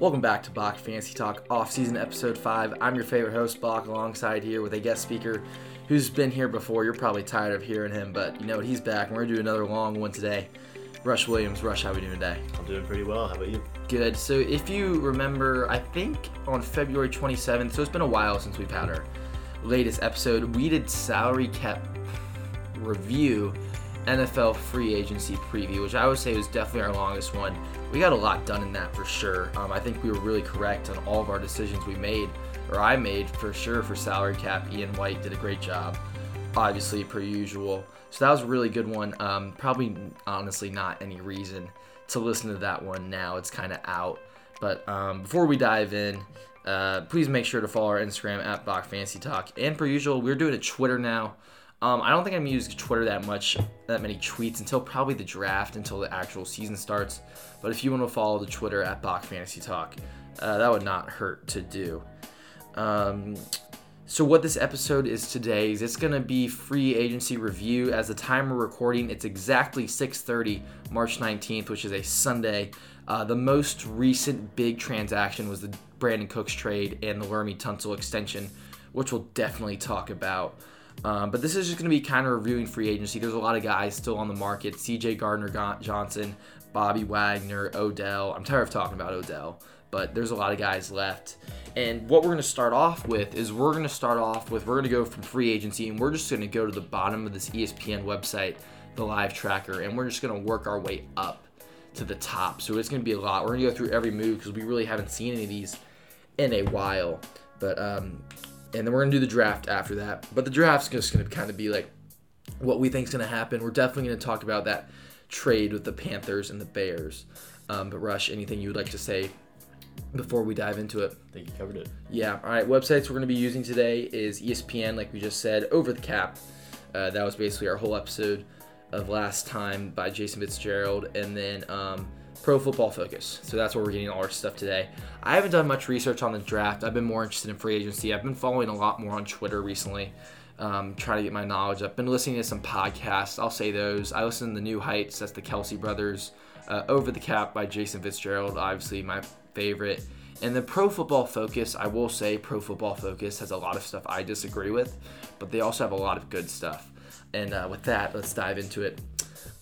Welcome back to Bok Fantasy Talk off-season episode 5. I'm your favorite host, Bok, alongside here with a guest speaker who's been here before. You're probably tired of hearing him, but you know what? He's back, and we're going to do another long one today. Rush Williams. Rush, how we doing today? I'm doing pretty well. How about you? Good. So if you remember, I think on February 27th, so it's been a while since we've had our latest episode, we did salary cap review NFL free agency preview, which I would say was definitely our longest one. We got a lot done in that for sure. Um, I think we were really correct on all of our decisions we made, or I made for sure for salary cap. Ian White did a great job, obviously, per usual. So that was a really good one. Um, probably, honestly, not any reason to listen to that one now. It's kind of out. But um, before we dive in, uh, please make sure to follow our Instagram at Bok Fantasy Talk. And per usual, we're doing a Twitter now. Um, I don't think I'm use Twitter that much, that many tweets until probably the draft, until the actual season starts. But if you want to follow the Twitter at Bok Fantasy Talk, uh, that would not hurt to do. Um, so what this episode is today is it's gonna be free agency review. As the time we're recording, it's exactly 6:30, March 19th, which is a Sunday. Uh, the most recent big transaction was the Brandin Cooks trade and the Laremy Tunsil extension, which we'll definitely talk about. Um, but this is just going to be kind of reviewing free agency. There's a lot of guys still on the market CJ Gardner Johnson, Bobby Wagner, Odell. I'm tired of talking about Odell, but there's a lot of guys left. And what we're going to start off with is we're going to start off with, we're going to go from free agency and we're just going to go to the bottom of this ESPN website, the live tracker, and we're just going to work our way up to the top. So it's going to be a lot. We're going to go through every move because we really haven't seen any of these in a while. But um, and then we're gonna do the draft after that. But the draft's just gonna kind of be like what we think's gonna happen. We're definitely gonna talk about that trade with the Panthers and the Bears. Um, but Rush, anything you would like to say before we dive into it? I think you covered it. Yeah. All right. Websites we're gonna be using today is ESPN, like we just said, Over the Cap. Uh, that was basically our whole episode of last time by Jason Fitzgerald, and then. Um, Pro Football Focus. So that's where we're getting all our stuff today. I haven't done much research on the draft. I've been more interested in free agency. I've been following a lot more on Twitter recently, um, trying to get my knowledge. I've been listening to some podcasts. I'll say those. I listen to the New Heights. That's the Kelce Brothers. Uh, Over the Cap by Jason Fitzgerald, obviously my favorite. And the Pro Football Focus, I will say, Pro Football Focus has a lot of stuff I disagree with, but they also have a lot of good stuff. And uh, with that, let's dive into it.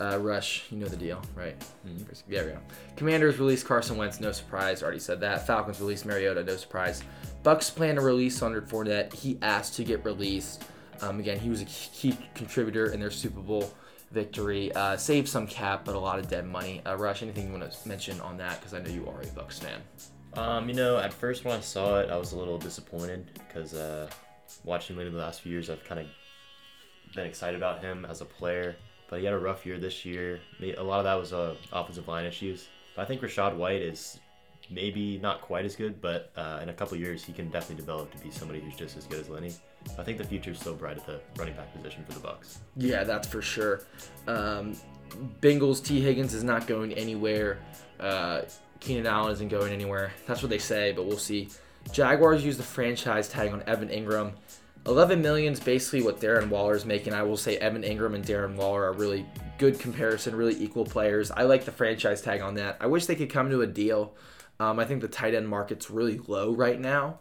Uh, Rush, you know the deal, right? Mm-hmm. There we go. Commanders release Carson Wentz, no surprise. Already said that. Falcons release Mariota, no surprise. Bucks plan to release Leonard Fournette. He asked to get released. Um, again, he was a key contributor in their Super Bowl victory. Uh, saved some cap, but a lot of dead money. Uh, Rush, anything you want to mention on that? Because I know you are a Bucks fan. Um, you know, at first when I saw it, I was a little disappointed because uh, watching him in the last few years, I've kind of been excited about him as a player but he had a rough year this year. A lot of that was uh, offensive line issues. But I think Rachaad White is maybe not quite as good, but uh, in a couple years he can definitely develop to be somebody who's just as good as Lenny. I think the future is still bright at the running back position for the Bucks. Yeah, that's for sure. Um, Bengals Tee Higgins is not going anywhere. Uh, Keenan Allen isn't going anywhere. That's what they say, but we'll see. Jaguars use the franchise tag on Evan Engram. 11 million is basically what Darren Waller is making. I will say Evan Engram and Darren Waller are really good comparison, really equal players. I like the franchise tag on that. I wish they could come to a deal. Um, I think the tight end market's really low right now.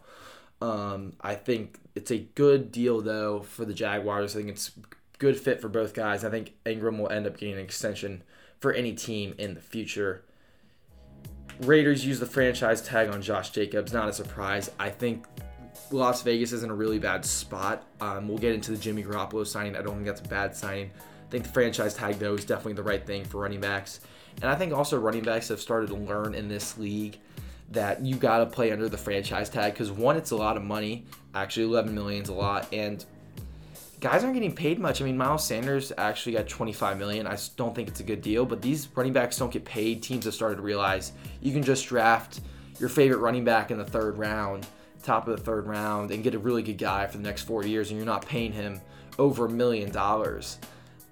Um, I think it's a good deal though for the Jaguars. I think it's good fit for both guys. I think Engram will end up getting an extension for any team in the future. Raiders use the franchise tag on Josh Jacobs. Not a surprise. I think Las Vegas is in a really bad spot. Um, we'll get into the Jimmy Garoppolo signing. I don't think that's a bad signing. I think the franchise tag, though, is definitely the right thing for running backs. And I think also running backs have started to learn in this league that you got to play under the franchise tag because one, it's a lot of money. Actually, 11 million is a lot. And guys aren't getting paid much. I mean, Miles Sanders actually got 25 million. I don't think it's a good deal, but these running backs don't get paid. Teams have started to realize you can just draft your favorite running back in the third round top of the third round and get a really good guy for the next four years, and you're not paying him over a million dollars.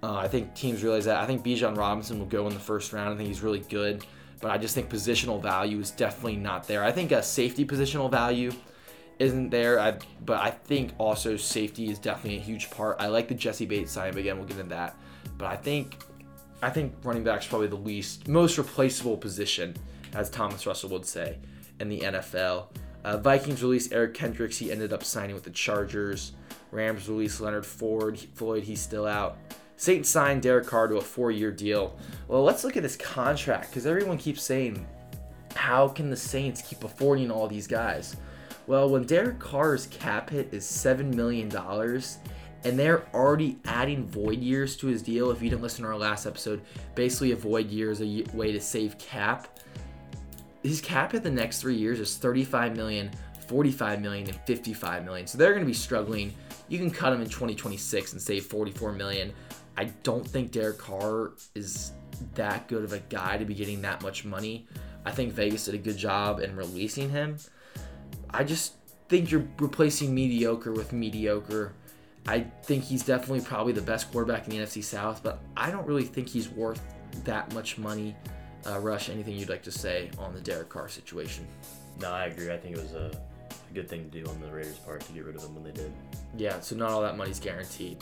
Uh, I think teams realize that. I think Bijan Robinson will go in the first round. I think he's really good, but I just think positional value is definitely not there. I think a safety positional value isn't there, I, but I think also safety is definitely a huge part. I like the Jessie Bates sign, but again, we'll get into that. But I think I think running back is probably the least most replaceable position, as Thomas Russell would say in the NFL. Uh, Vikings released Eric Kendricks. He ended up signing with the Chargers. Rams released Leonard Ford. Floyd, he's still out. Saints signed Derek Carr to a four-year deal. Well, let's look at his contract because everyone keeps saying, how can the Saints keep affording all these guys? Well, when Derek Carr's cap hit is $7 million and they're already adding void years to his deal, if you didn't listen to our last episode, basically a void year is a way to save cap. His cap hit the next three years is 35 million, 45 million, and 55 million. So they're going to be struggling. You can cut him in 2026 and save 44 million. I don't think Derek Carr is that good of a guy to be getting that much money. I think Vegas did a good job in releasing him. I just think you're replacing mediocre with mediocre. I think he's definitely probably the best quarterback in the NFC South, but I don't really think he's worth that much money. Uh, Rush, anything you'd like to say on the Derek Carr situation? No, I agree. I think it was a, a good thing to do on the Raiders' part to get rid of him when they did. Yeah, so not all that money's guaranteed,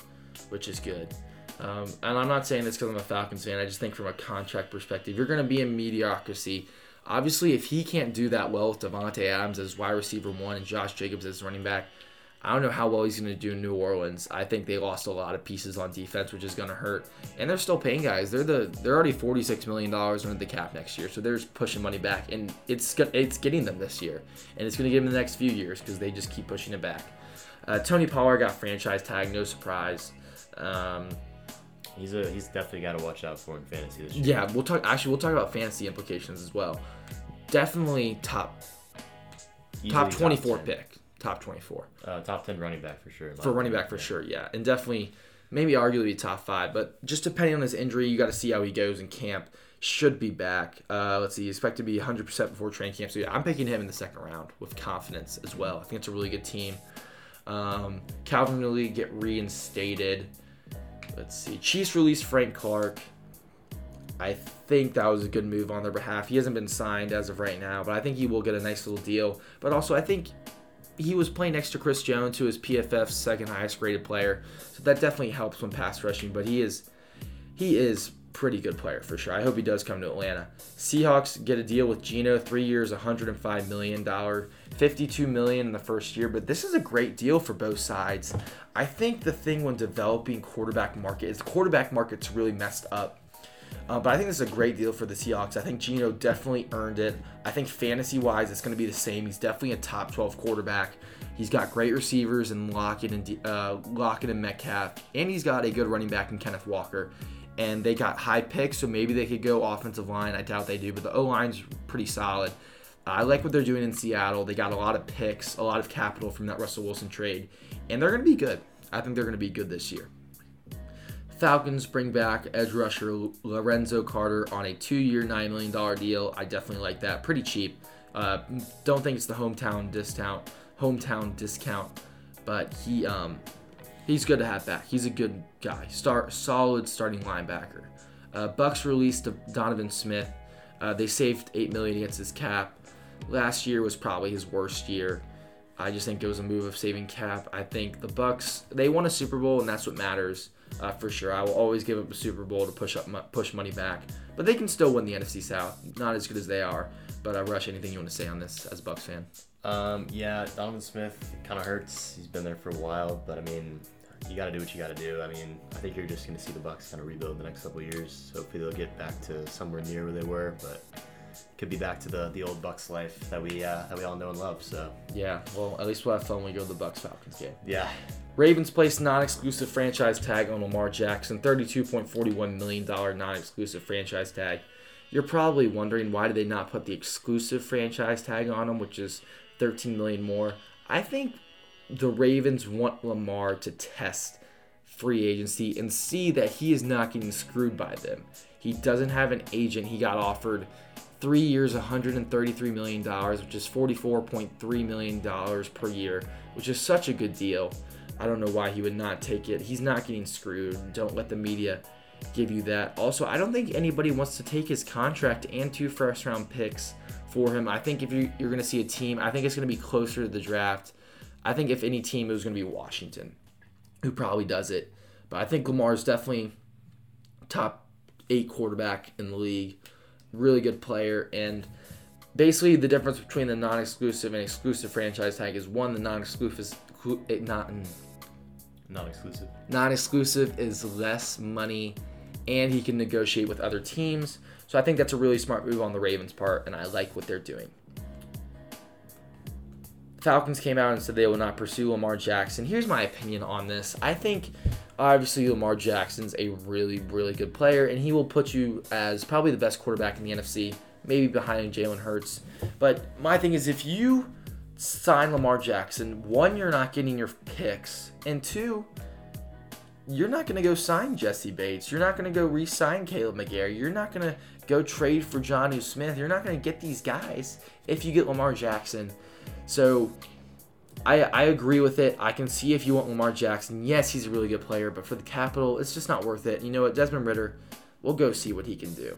which is good. Um, and I'm not saying this because I'm a Falcons fan. I just think from a contract perspective, you're going to be in mediocrity. Obviously, if he can't do that well with Davante Adams as wide receiver one and Josh Jacobs as running back, I don't know how well he's going to do in New Orleans. I think they lost a lot of pieces on defense, which is going to hurt. And they're still paying guys. They're the they're already 46 million dollars under the cap next year, so they're just pushing money back, and it's it's getting them this year, and it's going to get them the next few years because they just keep pushing it back. Uh, Tony Pollard got franchise tag, no surprise. Um, He's a he's definitely got to watch out for in fantasy this year. yeah, we'll talk. Actually, we'll talk about fantasy implications as well. Definitely top Easily top 24 pick, top 24 Uh, top ten running back for sure. for running back for sure. Yeah, and definitely maybe arguably top five, but just depending on his injury, you got to see how he goes in camp. Should be back. Uh, let's see, expect to be 100% before training camp. So yeah, I'm picking him in the second round with confidence as well. I think it's a really good team. Um, Calvin Ridley get reinstated. Let's see. Chiefs released Frank Clark. I think that was a good move on their behalf. He hasn't been signed as of right now, but I think he will get a nice little deal. But also, I think he was playing next to Chris Jones, who is PFF's second highest graded player. So that definitely helps when pass rushing. But he is he is pretty good player for sure. I hope he does come to Atlanta. Seahawks get a deal with Geno, three years, 105 million dollar, 52 million in the first year. But this is a great deal for both sides. I think the thing when developing quarterback market is the quarterback market's really messed up. Uh, but I think this is a great deal for the Seahawks. I think Geno definitely earned it. I think fantasy wise, it's going to be the same. He's definitely a top 12 quarterback. He's got great receivers in Lockett and uh, Lockett and Metcalf, and he's got a good running back in Kenneth Walker. And they got high picks, so maybe they could go offensive line. I doubt they do, but the O line's pretty solid. I like what they're doing in Seattle. They got a lot of picks, a lot of capital from that Russell Wilson trade, and they're going to be good. I think they're going to be good this year. Falcons bring back edge rusher Lorenzo Carter on a two-year, nine million dollar deal. I definitely like that. Pretty cheap. Uh, don't think it's the hometown discount. Hometown discount, but he um, he's good to have back. He's a good guy. Start solid starting linebacker. Uh, Bucks released Donovan Smith. Uh, they saved eight million against his cap. Last year was probably his worst year. I just think it was a move of saving cap. I think the Bucks they won a Super Bowl and that's what matters uh, for sure. I will always give up a Super Bowl to push up push money back, but they can still win the NFC South. Not as good as they are. But uh, Rush, anything you want to say on this as a Bucks fan? Um, yeah, Donovan Smith kind of hurts. He's been there for a while, but I mean, you got to do what you got to do. I mean, I think you're just going to see the Bucks kind of rebuild the next couple years. Hopefully, they'll get back to somewhere near where they were, but could be back to the, the old Bucks life that we uh, that we all know and love. So Yeah, well, at least we'll have fun when we go to the Bucks Falcons game. yeah, Ravens placed non-exclusive franchise tag on Lamar Jackson, $32.41 million non-exclusive franchise tag. You're probably wondering why did they not put the exclusive franchise tag on him, which is 13 million more. I think the Ravens want Lamar to test free agency and see that he is not getting screwed by them. He doesn't have an agent. He got offered three years, $133 million, which is $44.3 million per year, which is such a good deal. I don't know why he would not take it. He's not getting screwed. Don't let the media give you that. Also, I don't think anybody wants to take his contract and two first round picks for him. I think if you, you're going to see a team, I think it's going to be closer to the draft. I think if any team, it was going to be Washington, who probably does it. But I think Lamar is definitely top eight quarterback in the league. Really good player. And basically the difference between the non-exclusive and exclusive franchise tag is one the non-exclusive is eh, not non-exclusive. Non-exclusive is less money, and he can negotiate with other teams. So I think that's a really smart move on the Ravens' part, and I like what they're doing. Falcons came out and said they will not pursue Lamar Jackson. Here's my opinion on this. I think obviously Lamar Jackson's a really, really good player, and he will put you as probably the best quarterback in the NFC, maybe behind Jalen Hurts. But my thing is, if you sign Lamar Jackson, one, you're not getting your picks, and two, you're not going to go sign Jessie Bates. You're not going to go re sign Kaleb McGary. You're not going to go trade for Jonnu Smith. You're not going to get these guys if you get Lamar Jackson. So I, I agree with it. I can see if you want Lamar Jackson. Yes, he's a really good player, but for the capital, it's just not worth it. You know what? Desmond Ridder, we'll go see what he can do.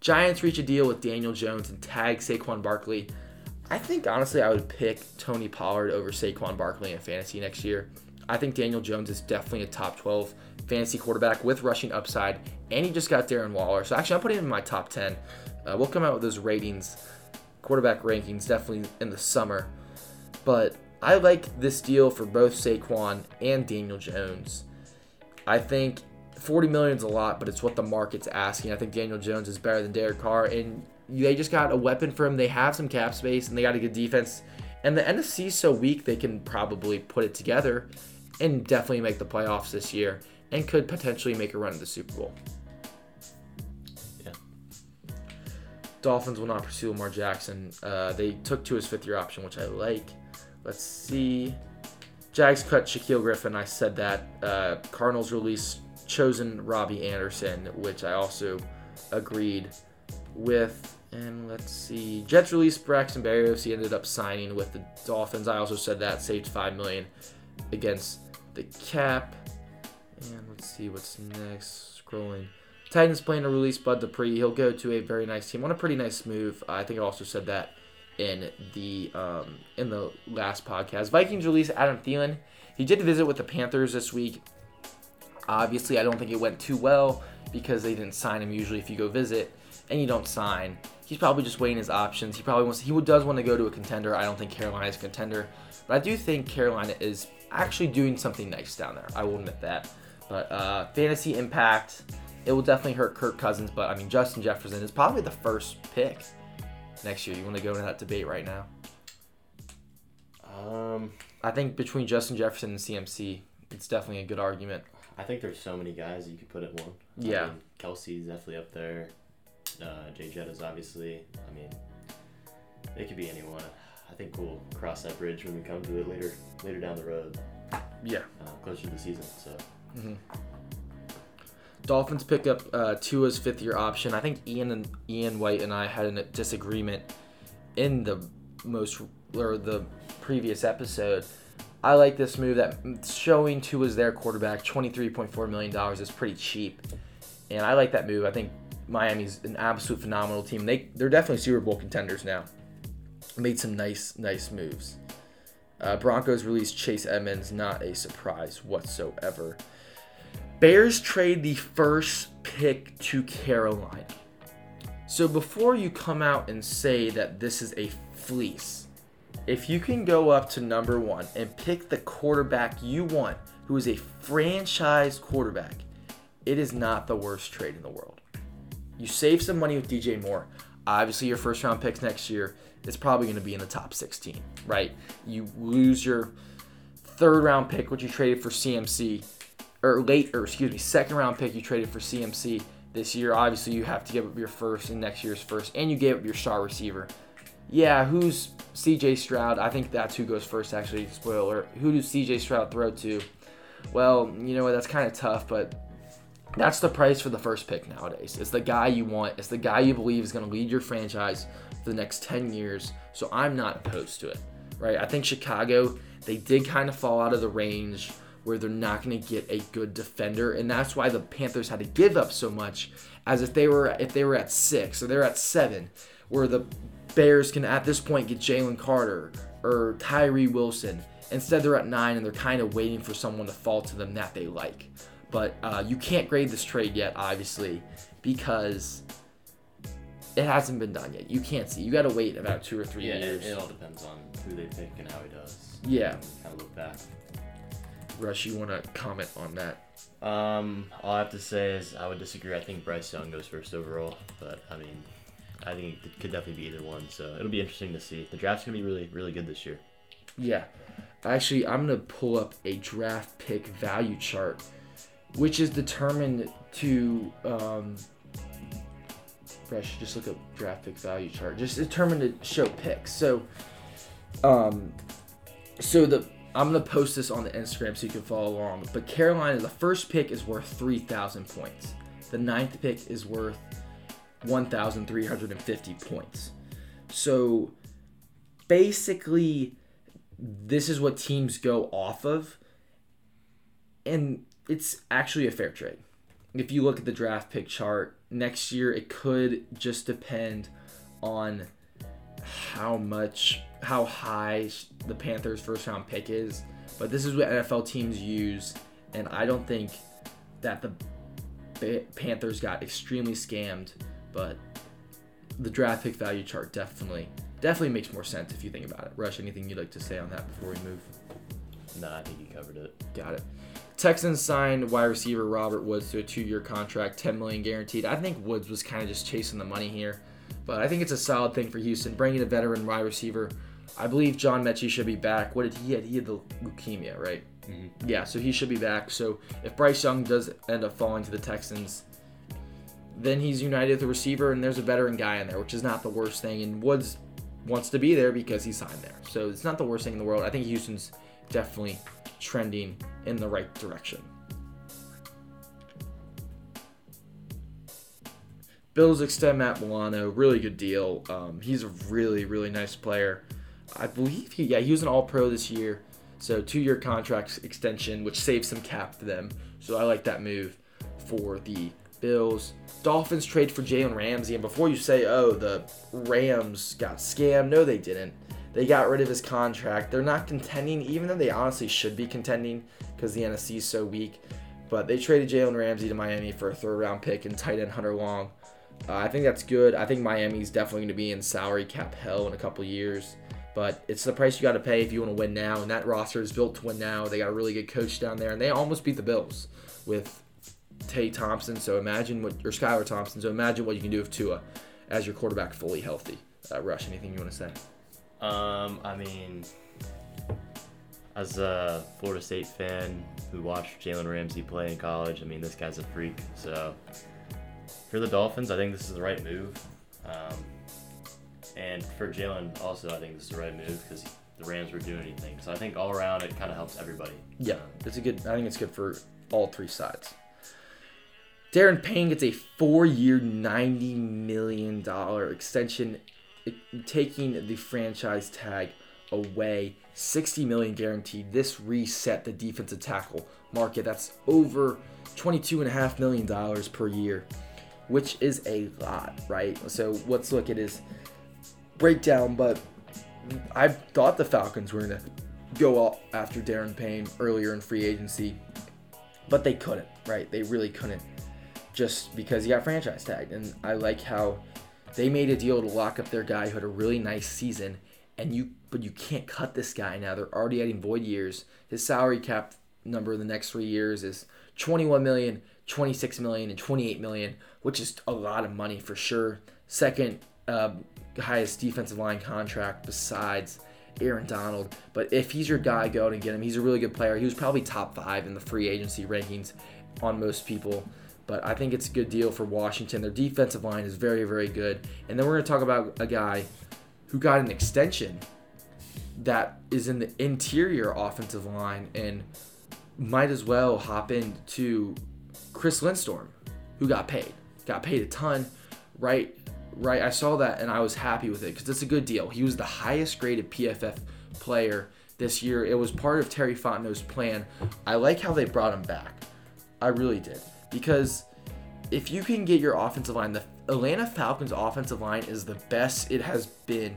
Giants reach a deal with Daniel Jones and tag Saquon Barkley. I think honestly, I would pick Tony Pollard over Saquon Barkley in fantasy next year. I think Daniel Jones is definitely a top 12 fantasy quarterback with rushing upside, and he just got Darren Waller. So actually, I'm putting him in my top 10. Uh, we'll come out with those ratings, quarterback rankings, definitely in the summer. But I like this deal for both Saquon and Daniel Jones. I think 40 million is a lot, but it's what the market's asking. I think Daniel Jones is better than Derek Carr, and they just got a weapon for him. They have some cap space, and they got a good defense. And the NFC is so weak, they can probably put it together and definitely make the playoffs this year and could potentially make a run to the Super Bowl. Yeah. Dolphins will not pursue Lamar Jackson. Uh, they took to his fifth year option, which I like. Let's see. Jags cut Shaquill Griffin. I said that. Uh, Cardinals released chosen Robbie Anderson, which I also agreed with. And let's see. Jets released Braxton Berrios. He ended up signing with the Dolphins. I also said that saved five million against the cap. And let's see what's next. Scrolling. Titans plan to release Bud Dupree. He'll go to a very nice team on a pretty nice move. I think I also said that in the um, in the last podcast. Vikings release Adam Thielen. He did visit with the Panthers this week. Obviously, I don't think it went too well because they didn't sign him. Usually, if you go visit and you don't sign, he's probably just weighing his options. He probably wants. He does want to go to a contender. I don't think Carolina is a contender, but I do think Carolina is actually doing something nice down there. I will admit that. But uh, fantasy impact, it will definitely hurt Kirk Cousins. But I mean, Justin Jefferson is probably the first pick next year. You want to go into that debate right now? Um, I think between Justin Jefferson and CMC, it's definitely a good argument. I think there's so many guys you could put at one. Yeah. I mean, Kelce's definitely up there. Uh, Jay Jettas, obviously. I mean, it could be anyone. I think we'll cross that bridge when we come to it later later down the road. Yeah. Uh, closer to the season. So. Mm-hmm. Dolphins pick up uh, Tua's fifth year option. I think Ian and Ian White and I had a disagreement in the most or the previous episode. I like this move that showing Tua's their quarterback. Twenty three point four million dollars is pretty cheap, and I like that move. I think Miami's an absolute phenomenal team. They they're definitely Super Bowl contenders now. Made some nice nice moves. Uh, Broncos released Chase Edmonds, not a surprise whatsoever. Bears trade the first pick to Carolina. So before you come out and say that this is a fleece, if you can go up to number one and pick the quarterback you want, who is a franchise quarterback, it is not the worst trade in the world. You save some money with DJ Moore. Obviously, your first round picks next year is probably going to be in the top 16, right? You lose your third round pick, which you traded for CMC or late, or excuse me, second round pick you traded for CMC this year. Obviously, you have to give up your first and next year's first, and you gave up your star receiver. Yeah, who's CJ Stroud? I think that's who goes first, actually. Spoiler. Who does CJ Stroud throw to? Well, you know what? That's kind of tough, but that's the price for the first pick nowadays. It's the guy you want, it's the guy you believe is going to lead your franchise for the next 10 years. So I'm not opposed to it, right? I think Chicago, they did kind of fall out of the range where they're not going to get a good defender, and that's why the Panthers had to give up so much. As if they were if they were at six or they're at seven, where the Bears can at this point get Jalen Carter or Tyree Wilson. Instead, they're at nine and they're kind of waiting for someone to fall to them that they like. But uh, you can't grade this trade yet, obviously, because it hasn't been done yet. You can't see. You got to wait about two or three Yeah, it, years. it all depends on who they pick and how he does. Yeah. Kind of look back. Rush, you want to comment on that? Um, all I have to say is I would disagree. I think Bryce Young goes first overall, but I mean, I think it could definitely be either one. So it'll be interesting to see. The draft's gonna be really, really good this year. Yeah. Actually, I'm going to pull up a draft pick value chart, which is determined to. Um, Rush, just look up draft pick value chart. Just determined to show picks. So, um, so the I'm gonna post this on the Instagram so you can follow along. But Carolina, the first pick is worth three thousand points. The ninth pick is worth one thousand three hundred and fifty points. So basically, this is what teams go off of, and it's actually a fair trade. If you look at the draft pick chart next year, it could just depend on how much how high the Panthers first round pick is, but this is what NFL teams use and I don't think that the Panthers got extremely scammed, but the draft pick value chart definitely definitely makes more sense if you think about it. Rush, anything you'd like to say on that before we move? No, I think you covered it. Got it. Texans signed wide receiver Robert Woods to a two-year contract, 10 million guaranteed. I think Woods was kind of just chasing the money here, but I think it's a solid thing for Houston, bringing a veteran wide receiver. I believe John Metchie should be back. What did he had? He had the leukemia, right? Mm-hmm. Yeah, so he should be back. So if Bryce Young does end up falling to the Texans, then he's united with the receiver, and there's a veteran guy in there, which is not the worst thing. And Woods wants to be there because he signed there, so it's not the worst thing in the world. I think Houston's definitely trending in the right direction. Bills extend Matt Milano, really good deal. Um, he's a really, really nice player. I believe he, yeah, he was an All Pro this year, so two-year contract extension, which saves some cap for them. So I like that move for the Bills. Dolphins trade for Jalen Ramsey, and before you say, oh, the Rams got scammed, no, they didn't. They got rid of his contract. They're not contending, even though they honestly should be contending because the NFC is so weak. But they traded Jalen Ramsey to Miami for a third round pick and tight end Hunter Long. Uh, I think that's good. I think Miami's definitely going to be in salary cap hell in a couple years. But it's the price you got to pay if you want to win now. And that roster is built to win now. They got a really good coach down there. And they almost beat the Bills with Tay Thompson. So imagine what, or Skylar Thompson. So imagine what you can do with Tua as your quarterback fully healthy. Uh, Rush, anything you want to say? Um, I mean, as a Florida State fan who watched Jalen Ramsey play in college, I mean, this guy's a freak. So for the Dolphins, I think this is the right move. Um, and for Jalen, also, I think this is the right move because the Rams were doing anything. So I think all around, it kind of helps everybody. Yeah, it's a good. I think it's good for all three sides. Daron Payne gets a four-year, ninety million dollar extension, taking the franchise tag away. Sixty million guaranteed. This reset the defensive tackle market. That's over twenty-two and a half million dollars per year, which is a lot, right? So let's look at his breakdown. But I thought the Falcons were gonna go all after Daron Payne earlier in free agency, but they couldn't, right? They really couldn't just because he got franchise tagged. And I like how they made a deal to lock up their guy who had a really nice season, and you but you can't cut this guy now. They're already adding void years. His salary cap number in the next three years is 21 million, 26 million, and 28 million, which is a lot of money for sure. Second um, highest defensive line contract besides Aaron Donald. But if he's your guy, go out and get him. He's a really good player. He was probably top five in the free agency rankings on most people. But I think it's a good deal for Washington. Their defensive line is very, very good. And then we're going to talk about a guy who got an extension that is in the interior offensive line and might as well hop into Chris Lindstrom, who got paid. Got paid a ton, right? Right. I saw that and I was happy with it because it's a good deal. He was the highest graded PFF player this year. It was part of Terry Fontenot's plan. I like how they brought him back. I really did because if you can get your offensive line, the Atlanta Falcons offensive line is the best it has been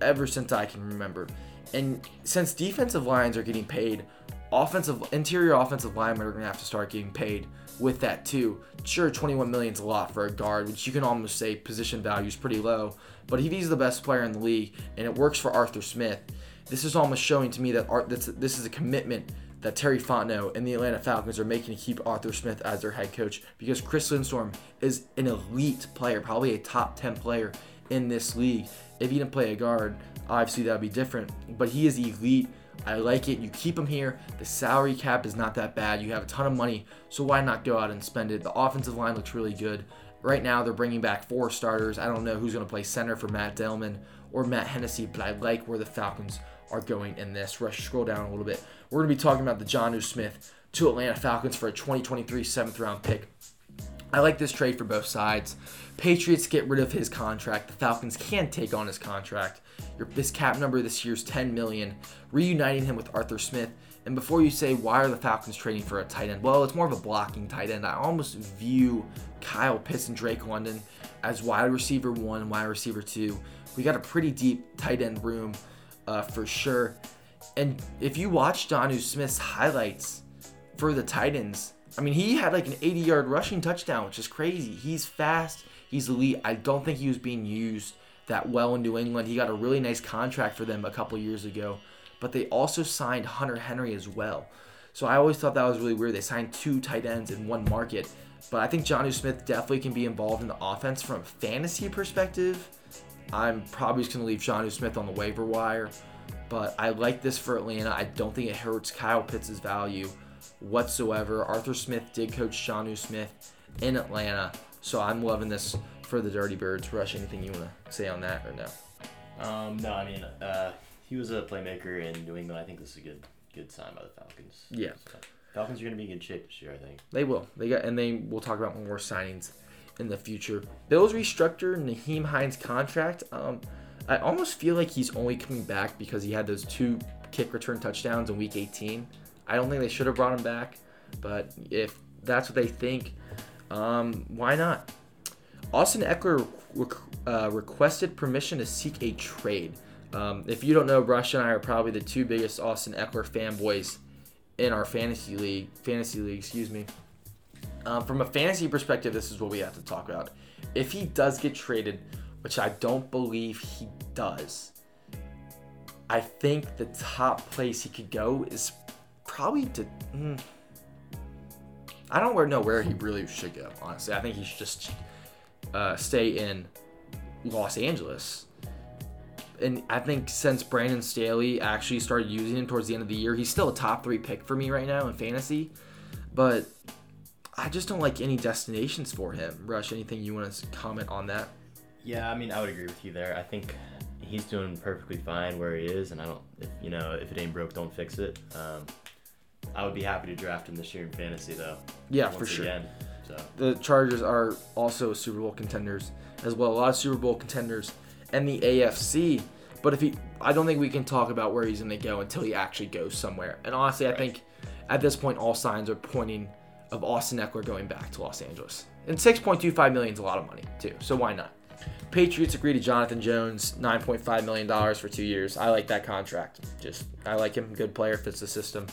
ever since I can remember. And since defensive lines are getting paid offensive interior offensive linemen are going to have to start getting paid with that too. Sure, 21 million is a lot for a guard, which you can almost say position value is pretty low. But if he's the best player in the league and it works for Arthur Smith, this is almost showing to me that Art, this is a commitment that Terry Fontenot and the Atlanta Falcons are making to keep Arthur Smith as their head coach because Chris Lindstrom is an elite player, probably a top 10 player in this league. If he didn't play a guard, obviously that would be different. But he is elite. I like it. You keep him here. The salary cap is not that bad. You have a ton of money, so why not go out and spend it? The offensive line looks really good. Right now, they're bringing back four starters. I don't know who's going to play center for Matt Dalman or Matt Hennessy, but I like where the Falcons are going in this. Rush, scroll down a little bit. We're going to be talking about the Jonnu Smith to Atlanta Falcons for a 2023 seventh round pick. I like this trade for both sides. Patriots get rid of his contract. The Falcons can take on his contract. Your his cap number this year is 10 million. Reuniting him with Arthur Smith. And before you say why are the Falcons trading for a tight end? Well, it's more of a blocking tight end. I almost view Kyle Pitts and Drake London as wide receiver one, wide receiver two. We got a pretty deep tight end room uh, for sure. And if you watch Jonnu Smith's highlights for the Titans, I mean, he had like an 80 yard rushing touchdown, which is crazy. He's fast, he's elite. I don't think he was being used that well in New England. He got a really nice contract for them a couple years ago, but they also signed Hunter Henry as well. So I always thought that was really weird. They signed two tight ends in one market. But I think Jonnu Smith definitely can be involved in the offense from a fantasy perspective. I'm probably just going to leave Jonnu Smith on the waiver wire. But I like this for Atlanta. I don't think it hurts Kyle Pitts' value whatsoever. Arthur Smith did coach Jonnu Smith in Atlanta. So I'm loving this for the Dirty Birds. Rush, anything you want to say on that or no? Um, no, I mean, uh, he was a playmaker in New England. I think this is a good good sign by the Falcons. Yeah. So, Falcons are going to be in good shape this year, I think. They will. They got, and they will talk about more signings in the future. Bills restructure Nyheim Hines contract. Um, I almost feel like he's only coming back because he had those two kick return touchdowns in Week 18. I don't think they should have brought him back, but if that's what they think, um, why not? Austin Ekeler uh, requested permission to seek a trade. Um, if you don't know, Rush and I are probably the two biggest Austin Ekeler fanboys in our fantasy league. Fantasy league, excuse me. Um, from a fantasy perspective, this is what we have to talk about. If he does get traded, which I don't believe he does, I think the top place he could go is probably to. Mm, I don't know where he really should go. Honestly, I think he should just uh, stay in Los Angeles. And I think since Brandon Staley actually started using him towards the end of the year, he's still a top three pick for me right now in fantasy. But I just don't like any destinations for him. Rush, anything you want to comment on that? Yeah, I mean, I would agree with you there. I think he's doing perfectly fine where he is, and I don't, if, you know, if it ain't broke, don't fix it. Um, I would be happy to draft him this year in fantasy, though. Yeah, for sure. Again, so. The Chargers are also Super Bowl contenders as well. A lot of Super Bowl contenders and the AFC. But if he, I don't think we can talk about where he's going to go until he actually goes somewhere. And honestly, right. I think at this point, all signs are pointing of Austin Ekeler going back to Los Angeles. And 6.25 million is a lot of money too. So why not? Patriots agree to Jonathan Jones, 9.5 million dollars for two years. I like that contract. Just I like him. Good player, fits the system.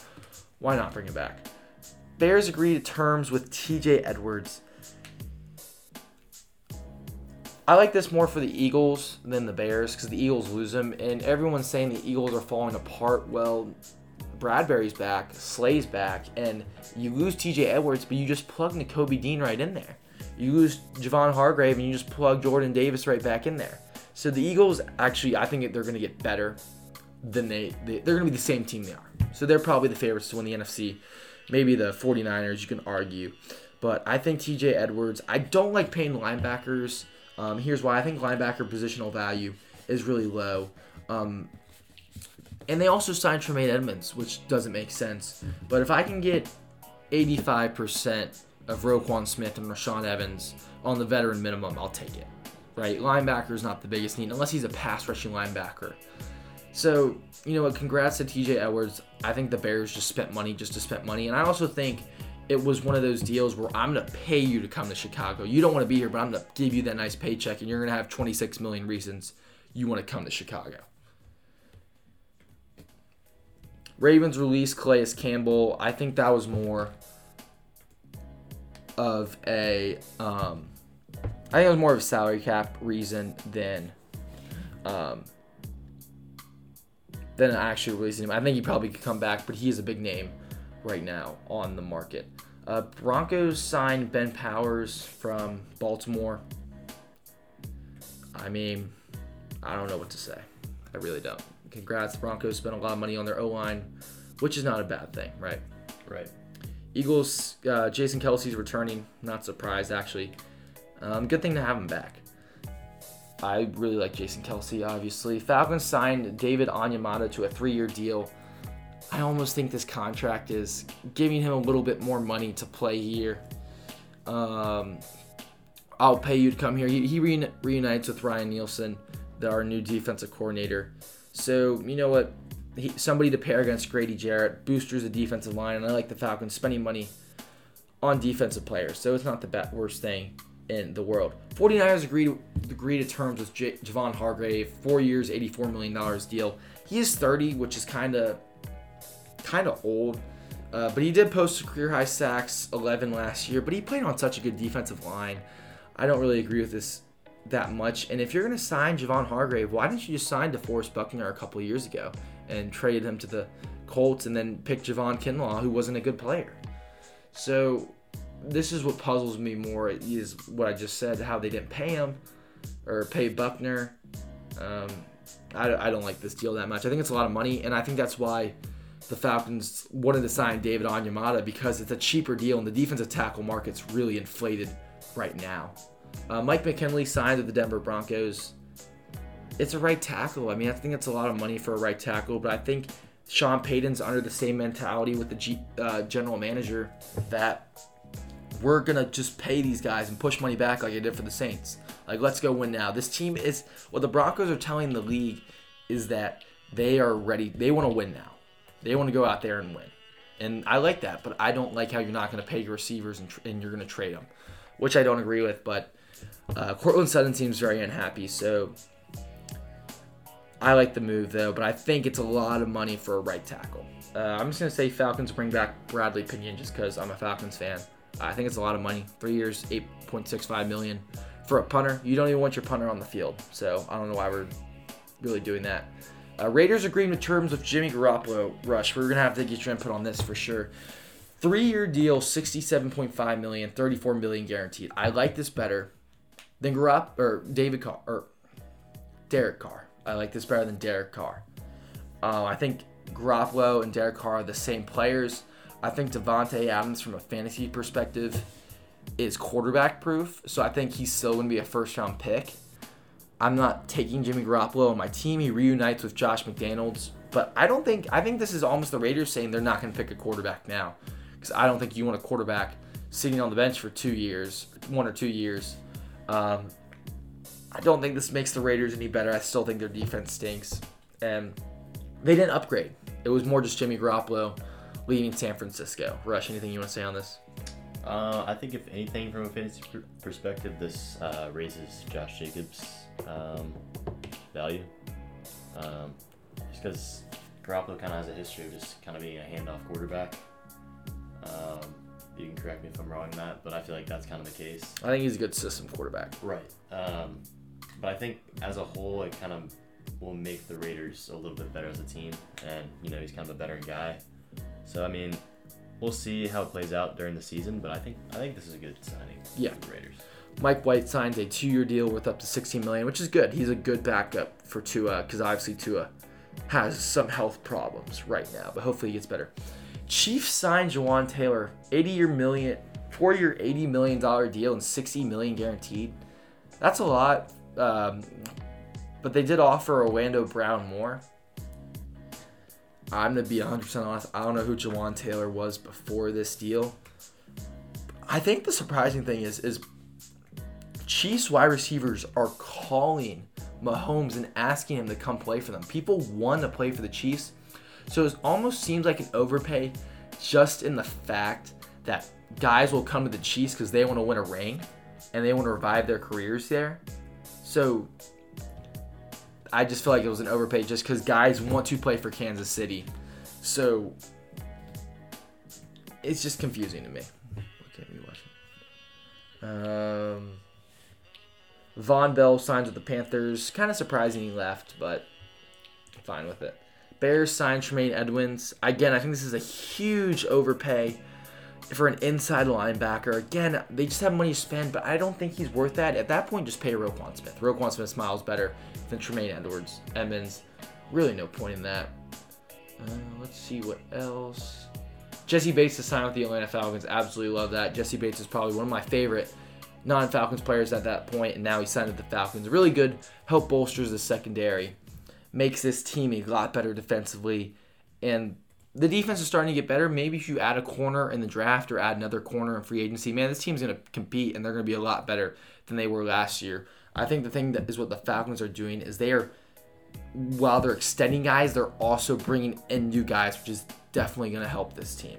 Why not bring him back? Bears agree to terms with TJ Edwards. I like this more for the Eagles than the Bears because the Eagles lose him, and everyone's saying the Eagles are falling apart. Well, Bradbury's back, Slay's back, and you lose TJ Edwards, but you just plug Nakobe Dean right in there. You lose Javon Hargrave, and you just plug Jordan Davis right back in there. So the Eagles actually, I think they're going to get better than they, they they're going to be the same team they are. So they're probably the favorites to win the NFC. Maybe the 49ers, you can argue. But I think TJ Edwards, I don't like paying linebackers. Um, here's why I think linebacker positional value is really low. Um, and they also signed Tremaine Edmunds, which doesn't make sense. But if I can get 85% of Roquan Smith and Rashaan Evans on the veteran minimum, I'll take it. Right? Linebacker is not the biggest need unless he's a pass rushing linebacker. So, you know what? Congrats to TJ Edwards. I think the Bears just spent money just to spend money. And I also think it was one of those deals where I'm to pay you to come to Chicago. You don't want to be here, but I'm to give you that nice paycheck, and you're to have 26 million reasons you want to come to Chicago. Ravens released Calais Campbell. I think that was more of a um, I think it was more of a salary cap reason than um, than actually releasing him. I think he probably could come back, but he is a big name right now on the market. Uh, Broncos signed Ben Powers from Baltimore. I mean, I don't know what to say. I really don't. Congrats, Broncos spent a lot of money on their O line, which is not a bad thing, right? Right. Eagles, uh, Jason Kelce's returning. Not surprised, actually. Um, good thing to have him back. I really like Jason Kelce, obviously. Falcons signed David Onyemata to a three-year deal. I almost think this contract is giving him a little bit more money to play here. Um, I'll pay you to come here. He, he reunites with Ryan Nielsen, our new defensive coordinator. So you know what? He, somebody to pair against Grady Jarrett, boosters the defensive line, and I like the Falcons spending money on defensive players. So it's not the best, worst thing in the world. 49ers agreed agree to terms with J- Javon Hargrave, four years, $84 million deal. He is 30, which is kind of kind of old. Uh, but he did post a career high sacks 11 last year, but he played on such a good defensive line. I don't really agree with this that much. And if you're going to sign Javon Hargrave, why didn't you just sign DeForest Buckner a couple years ago and trade him to the Colts and then pick Javon Kinlaw, who wasn't a good player? So this is what puzzles me more is what I just said, how they didn't pay him or pay Buckner. Um, I, I don't like this deal that much. I think it's a lot of money, and I think that's why the Falcons wanted to sign David Onyemata because it's a cheaper deal, and the defensive tackle market's really inflated right now. Uh, Mike McGlinchey signed with the Denver Broncos. It's a right tackle. I mean, I think it's a lot of money for a right tackle, but I think Sean Payton's under the same mentality with the G, uh, general manager that we're gonna just pay these guys and push money back like I did for the Saints. Like, let's go win now. This team is what the Broncos are telling the league is that they are ready. They want to win now. They want to go out there and win. And I like that, but I don't like how you're not going to pay your receivers and, and you're going to trade them, which I don't agree with. But uh, Courtland Sutton seems very unhappy, so I like the move though. But I think it's a lot of money for a right tackle. Uh, I'm just going to say Falcons bring back Bradley Pinion just because I'm a Falcons fan. I think it's a lot of money. Three years, 8.65 million for a punter. You don't even want your punter on the field. So I don't know why we're really doing that. Uh, Raiders agreeing to terms with Jimmy Garoppolo. Rush, we're gonna have to get your input on this for sure. Three-year deal, 67.5 million, 34 million guaranteed. I like this better than Garopp or David Carr or Derek Carr. I like this better than Derek Carr. Uh, I think Garoppolo and Derek Carr are the same players. I think Davante Adams, from a fantasy perspective, is quarterback proof. So I think he's still going to be a first round pick. I'm not taking Jimmy Garoppolo on my team. He reunites with Josh McDaniels, but I don't think I think this is almost the Raiders saying they're not going to pick a quarterback now because I don't think you want a quarterback sitting on the bench for two years, one or two years. Um, I don't think this makes the Raiders any better. I still think their defense stinks, and they didn't upgrade. It was more just Jimmy Garoppolo leaving San Francisco. Rush, anything you want to say on this? Uh, I think if anything, from a fantasy perspective, this uh, raises Josh Jacobs' um, value. Um, just because Garoppolo kind of has a history of just kind of being a handoff quarterback. Um, you can correct me if I'm wrong on that, but I feel like that's kind of the case. I think he's a good system quarterback. Right. Um, but I think as a whole, it kind of will make the Raiders a little bit better as a team, and you know he's kind of a veteran guy. So I mean, we'll see how it plays out during the season, but I think I think this is a good signing. Yeah. For the Raiders. Mike White signs a two-year deal worth up to 16 million, which is good. He's a good backup for Tua because obviously Tua has some health problems right now, but hopefully he gets better. Chiefs signed Jawaan Taylor, 80 year million, four year, 80 million dollar deal and 60 million guaranteed. That's a lot, um, but they did offer Orlando Brown more. I'm gonna be 100% honest. I don't know who Jawaan Taylor was before this deal. I think the surprising thing is is Chiefs wide receivers are calling Mahomes and asking him to come play for them. People want to play for the Chiefs, so it almost seems like an overpay, just in the fact that guys will come to the Chiefs because they want to win a ring and they want to revive their careers there. So I just feel like it was an overpay just because guys want to play for Kansas City. So it's just confusing to me. What can't we watch? Um, Vonn Bell signs with the Panthers. Kind of surprising he left, but fine with it. Bears sign Tremaine Edmunds. Again, I think this is a huge overpay for an inside linebacker. Again, they just have money to spend, but I don't think he's worth that. At that point, just pay Roquan Smith. Roquan Smith smiles better than Tremaine Edwards. Edmunds, really no point in that. Uh, let's see what else. Jessie Bates to sign with the Atlanta Falcons. Absolutely love that. Jessie Bates is probably one of my favorite non-Falcons players at that point, and now he signed with the Falcons. Really good. Help bolsters the secondary. Makes this team a lot better defensively, and the defense is starting to get better. Maybe if you add a corner in the draft or add another corner in free agency, man, this team's going to compete and they're going to be a lot better than they were last year. I think the thing that is what the Falcons are doing is they are, while they're extending guys, they're also bringing in new guys, which is definitely going to help this team.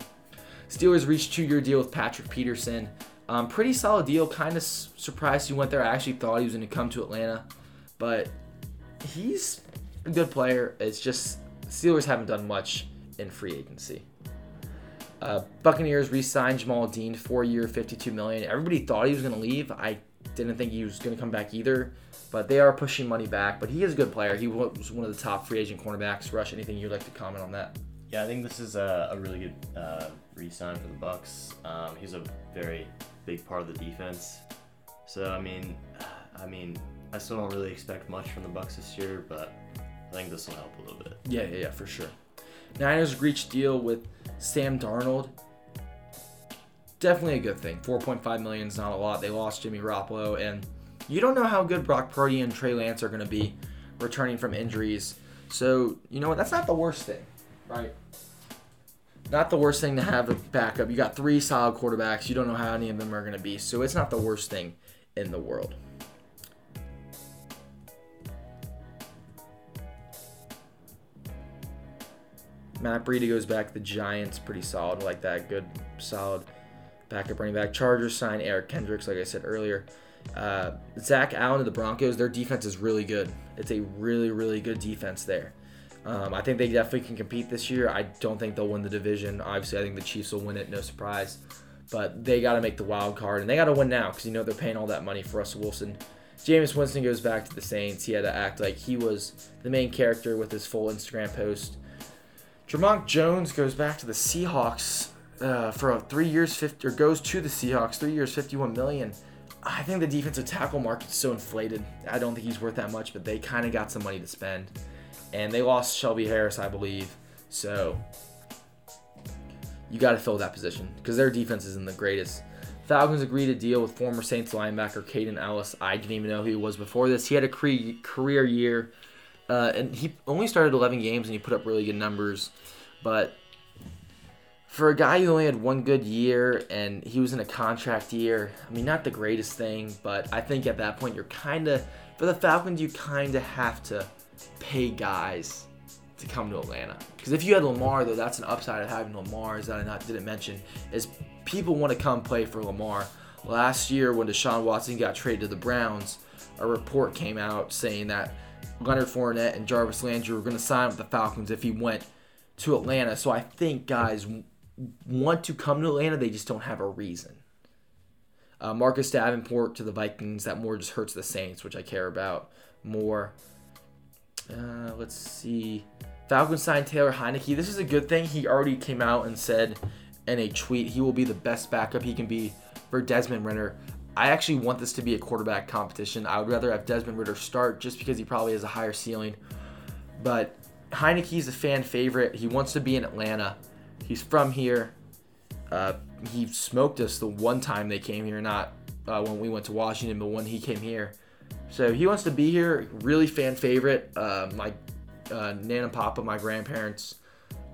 Steelers reached two-year deal with Patrick Peterson. Um, pretty solid deal. Kind of surprised he went there. I actually thought he was going to come to Atlanta, but he's a good player. It's just Steelers haven't done much in free agency. Uh, Buccaneers re-signed Jamel Dean, four-year, 52 million. Everybody thought he was going to leave. I didn't think he was going to come back either, but they are pushing money back. But he is a good player. He was one of the top free agent cornerbacks. Rush, anything you'd like to comment on that? Yeah, I think this is a, a really good uh, re-sign for the Bucks. Um, he's a very big part of the defense. So I mean, I mean, I still don't really expect much from the Bucks this year, but I think this will help a little bit. Yeah, yeah, yeah, for sure. Niners reached deal with Sam Darnold. Definitely a good thing. 4.5 million is not a lot. They lost Jimmy Garoppolo, and you don't know how good Brock Purdy and Trey Lance are going to be returning from injuries. So you know what? That's not the worst thing, right? Not the worst thing to have a backup. You got three solid quarterbacks. You don't know how any of them are going to be. So it's not the worst thing in the world. Matt Breida goes back the Giants, pretty solid, like that. Good, solid backup running back. Chargers sign Eric Kendricks, like I said earlier. Uh, Zach Allen to the Broncos, their defense is really good. It's a really, really good defense there. Um, I think they definitely can compete this year. I don't think they'll win the division. Obviously, I think the Chiefs will win it, no surprise. But they got to make the wild card, and they got to win now because you know they're paying all that money for Russell Wilson. Jameis Winston goes back to the Saints. He had to act like he was the main character with his full Instagram post. Dre'Mont Jones goes back to the Seahawks uh, for three years, 50, or goes to the Seahawks, three years, 51 million. I think the defensive tackle market's so inflated. I don't think he's worth that much, but they kind of got some money to spend. And they lost Shelby Harris, I believe. So you got to fill that position because their defense isn't the greatest. Falcons agreed to deal with former Saints linebacker Kaden Elliss. I didn't even know who he was before this. He had a career year uh, and he only started 11 games and he put up really good numbers. But for a guy who only had one good year and he was in a contract year, I mean, not the greatest thing, but I think at that point you're kind of, for the Falcons, you kind of have to pay guys to come to Atlanta. Because if you had Lamar, though, that's an upside of having Lamar, as I not didn't mention, is people want to come play for Lamar. Last year, when Deshaun Watson got traded to the Browns, a report came out saying that Leonard Fournette and Jarvis Landry were going to sign with the Falcons if he went to Atlanta. So I think guys want to come to Atlanta, they just don't have a reason. Uh, Marcus Davenport to the Vikings, that more just hurts the Saints, which I care about more. Uh, let's see. Falcons signed Taylor Heinicke. This is a good thing. He already came out and said in a tweet he will be the best backup he can be for Desmond Ridder. I actually want this to be a quarterback competition. I would rather have Desmond Ridder start just because he probably has a higher ceiling. But Heinicke's a fan favorite. He wants to be in Atlanta. He's from here. Uh, he smoked us the one time they came here, not uh, when we went to Washington, but when he came here. So he wants to be here. Really fan favorite. Uh, my uh, Nan and Papa, my grandparents,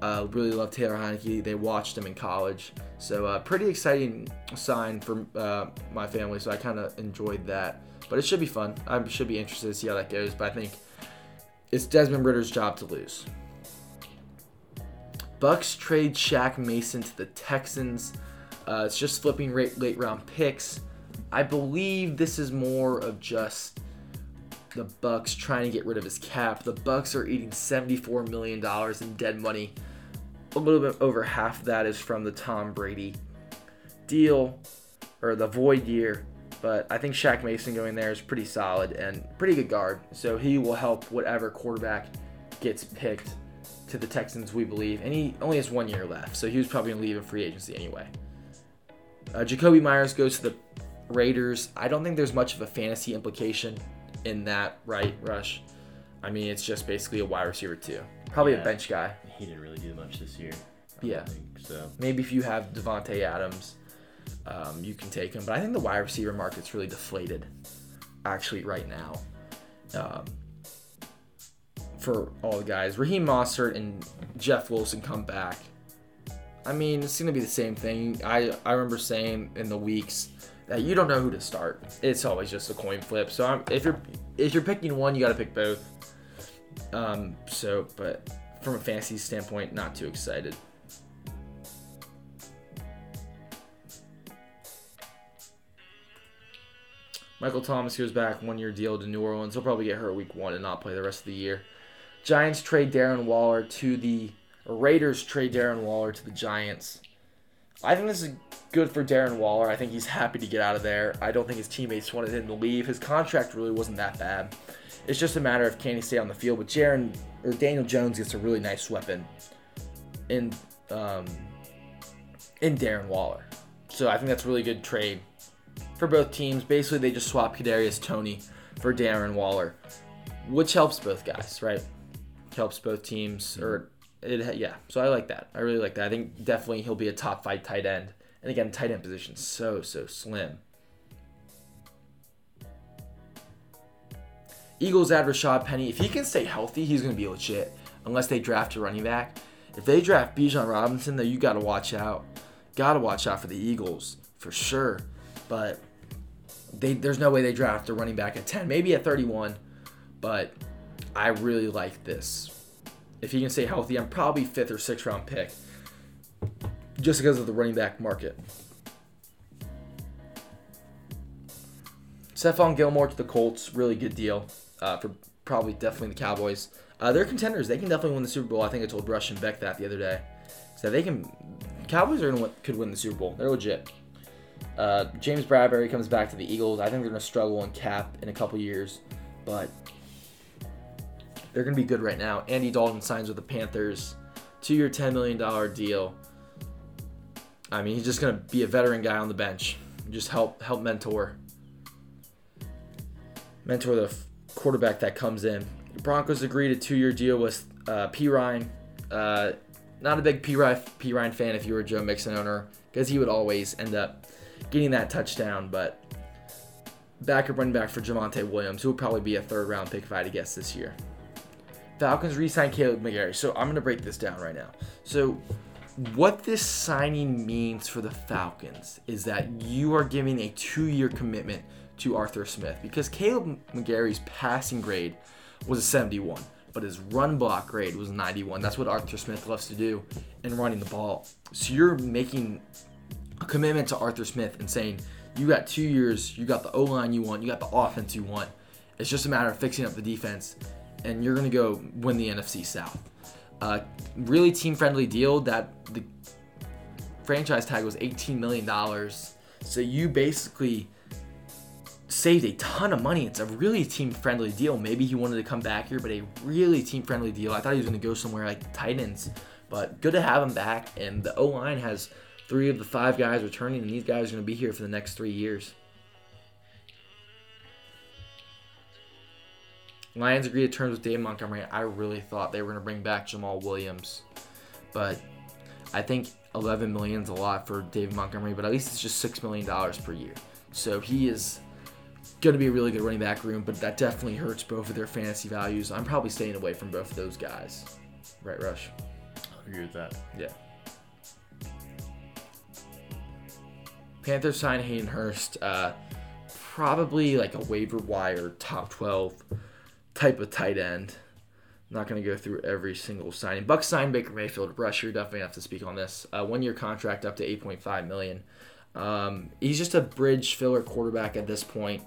uh, really love Taylor Heinicke. They watched him in college. So uh, pretty exciting sign for uh, my family. So I kind of enjoyed that. But it should be fun. I should be interested to see how that goes. But I think it's Desmond Ridder's job to lose. Bucks trade Shaq Mason to the Texans. Uh, it's just flipping late, late round picks. I believe this is more of just the Bucks trying to get rid of his cap. The Bucks are eating $74 million in dead money a little bit over half that is from the Tom Brady deal or the void year. But I think Shaq Mason going there is pretty solid and pretty good guard. So he will help whatever quarterback gets picked to the Texans, we believe. And he only has one year left. So he was probably going to leave in free agency anyway. Uh, Jakobi Meyers goes to the Raiders. I don't think there's much of a fantasy implication in that, right, Rush? I mean, it's just basically a wide receiver, too. Probably Yeah. a bench guy. He didn't really do much this year. I Yeah. so Maybe if you have Davante Adams, um, you can take him. But I think the wide receiver market's really deflated, actually, right now. Um, for all the guys, Raheem Mostert and Jeff Wilson come back. I mean, it's gonna be the same thing. I I remember saying in the weeks that you don't know who to start. It's always just a coin flip. So I'm, if you're if you're picking one, you got to pick both. Um, so, but from a fantasy standpoint, not too excited. Michael Thomas goes back one year deal to New Orleans. He'll probably get hurt week one and not play the rest of the year. Giants trade Darren Waller to the Raiders trade Darren Waller to the Giants. I think this is good for Darren Waller. I think he's happy to get out of there. I don't think his teammates wanted him to leave. His contract really wasn't that bad. It's just a matter of can he stay on the field. But Jaron or Daniel Jones gets a really nice weapon in um, in Darren Waller. So I think that's a really good trade for both teams. Basically, they just swap Kadarius Toney for Darren Waller, which helps both guys, right? Helps both teams, or it, yeah. So I like that. I really like that. I think definitely he'll be a top five tight end. And again, tight end position so so slim. Eagles add Rashaad Penny. If he can stay healthy, he's going to be legit. Unless they draft a running back. If they draft Bijan Robinson, though, you got to watch out. Got to watch out for the Eagles for sure. But they, there's no way they draft a running back at 10, maybe at 31. But I really like this. If he can stay healthy, I'm probably fifth or sixth round pick, just because of the running back market. Stephon Gilmore to the Colts, really good deal uh, for probably definitely the Cowboys. Uh, they're contenders. They can definitely win the Super Bowl. I think I told Rush and Beck that the other day. So they can. Cowboys are gonna could win the Super Bowl. They're legit. Uh, James Bradberry comes back to the Eagles. I think they're gonna struggle in cap in a couple years, but they're gonna be good right now. Andy Dalton signs with the Panthers, two-year, ten million dollar deal. I mean, he's just gonna be a veteran guy on the bench, just help help mentor mentor the quarterback that comes in. Broncos agreed a two-year deal with uh, Perine. Uh, not a big Perine, P Ryan fan if you were a Joe Mixon owner, because he would always end up getting that touchdown. But backup running back for Javonte Williams, who will probably be a third-round pick if I had to guess this year. Falcons re-signed Kaleb McGary. So I'm gonna break this down right now. So what this signing means for the Falcons is that you are giving a two-year commitment to Arthur Smith because Kaleb McGary's passing grade was a 71, but his run block grade was 91. That's what Arthur Smith loves to do in running the ball. So you're making a commitment to Arthur Smith and saying, you got two years, you got the O line you want, you got the offense you want. It's just a matter of fixing up the defense, and you're going to go win the NFC South. Uh, really team friendly deal that the franchise tag was $18 million. So you basically saved a ton of money. It's a really team friendly deal. Maybe he wanted to come back here, but a really team friendly deal. I thought he was going to go somewhere like Titans, but good to have him back. And the O line has three of the five guys returning, and these guys are going to be here for the next three years. Lions agreed to terms with Dave Montgomery. I really thought they were going to bring back Jamaal Williams, but I think 11 million is a lot for Dave Montgomery. But at least it's just six million dollars per year, so he is going to be a really good running back room. But that definitely hurts both of their fantasy values. I'm probably staying away from both of those guys. Right, Rush? I agree with that. Yeah. Panthers sign Hayden Hurst. Uh, probably like a waiver wire top 12 type of tight end. I'm not going to go through every single signing. Bucks signed Baker Mayfield. Rush, you're definitely have to speak on this. Uh, one year contract up to 8.5 million. Um, he's just a bridge filler quarterback at this point.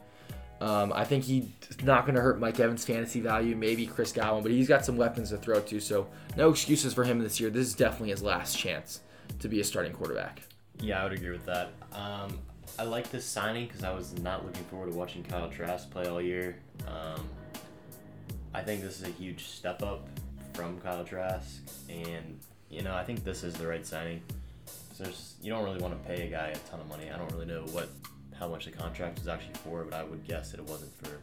Um, I think he's not going to hurt Mike Evans' fantasy value, maybe Chris Godwin, but he's got some weapons to throw to, so no excuses for him this year. This is definitely his last chance to be a starting quarterback. Yeah, I would agree with that. Um, I like this signing because I was not looking forward to watching Kyle Trask play all year. Um, I think this is a huge step up from Kyle Trask, and you know I think this is the right signing. There's you don't really want to pay a guy a ton of money. I don't really know what how much the contract was actually for, but I would guess that it wasn't for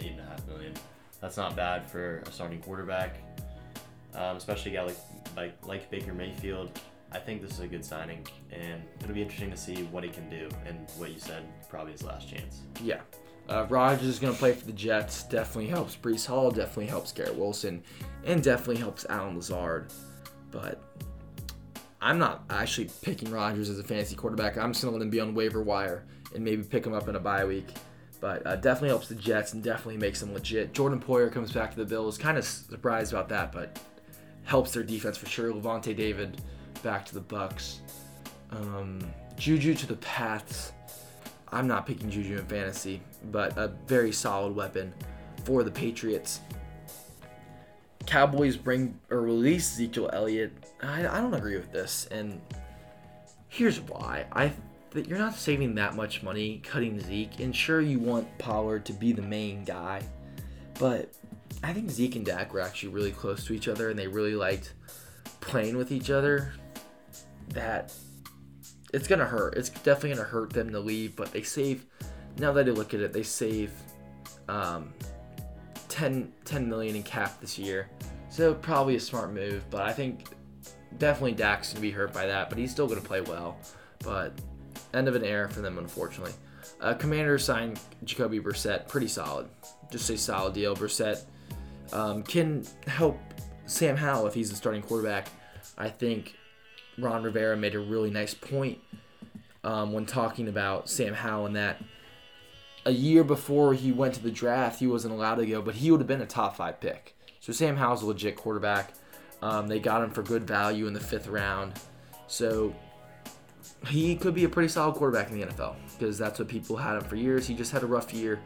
eight and a half million. That's not bad for a starting quarterback, um, especially a guy like like like Baker Mayfield. I think this is a good signing, and it'll be interesting to see what he can do. And what you said, probably his last chance. Yeah. Uh, is going to play for the Jets. Definitely helps Breece Hall. Definitely helps Garrett Wilson, and definitely helps Allen Lazard. But I'm not actually picking Rodgers as a fantasy quarterback. I'm just going to let him be on waiver wire and maybe pick him up in a bye week. But uh, definitely helps the Jets and definitely makes them legit. Jordan Poyer comes back to the Bills. Kind of surprised about that, but helps their defense for sure. Lavonte David back to the Bucks. Um, Juju to the Pats. I'm not picking Juju in fantasy, but a very solid weapon for the Patriots. Cowboys bring or release Ezekiel Elliott. I, I don't agree with this, and here's why. I that you're not saving that much money cutting Zeke, and sure you want Pollard to be the main guy, but I think Zeke and Dak were actually really close to each other, and they really liked playing with each other. That it's gonna hurt. It's definitely gonna hurt them to leave, but they save. Now that I look at it, they save um, 10, 10 million in cap this year, so probably a smart move. But I think definitely Dak's gonna be hurt by that, but he's still gonna play well. But end of an era for them, unfortunately. Uh, Commander signed Jacoby Brissett, pretty solid. Just a solid deal. Brissett um, can help Sam Howell if he's the starting quarterback. I think Ron Rivera made a really nice point um, when talking about Sam Howell and that a year before he went to the draft, he wasn't allowed to go, but he would have been a top five pick. So Sam Howell's a legit quarterback. Um, they got him for good value in the fifth round. So he could be a pretty solid quarterback in the NFL because that's what people had him for years. He just had a rough year.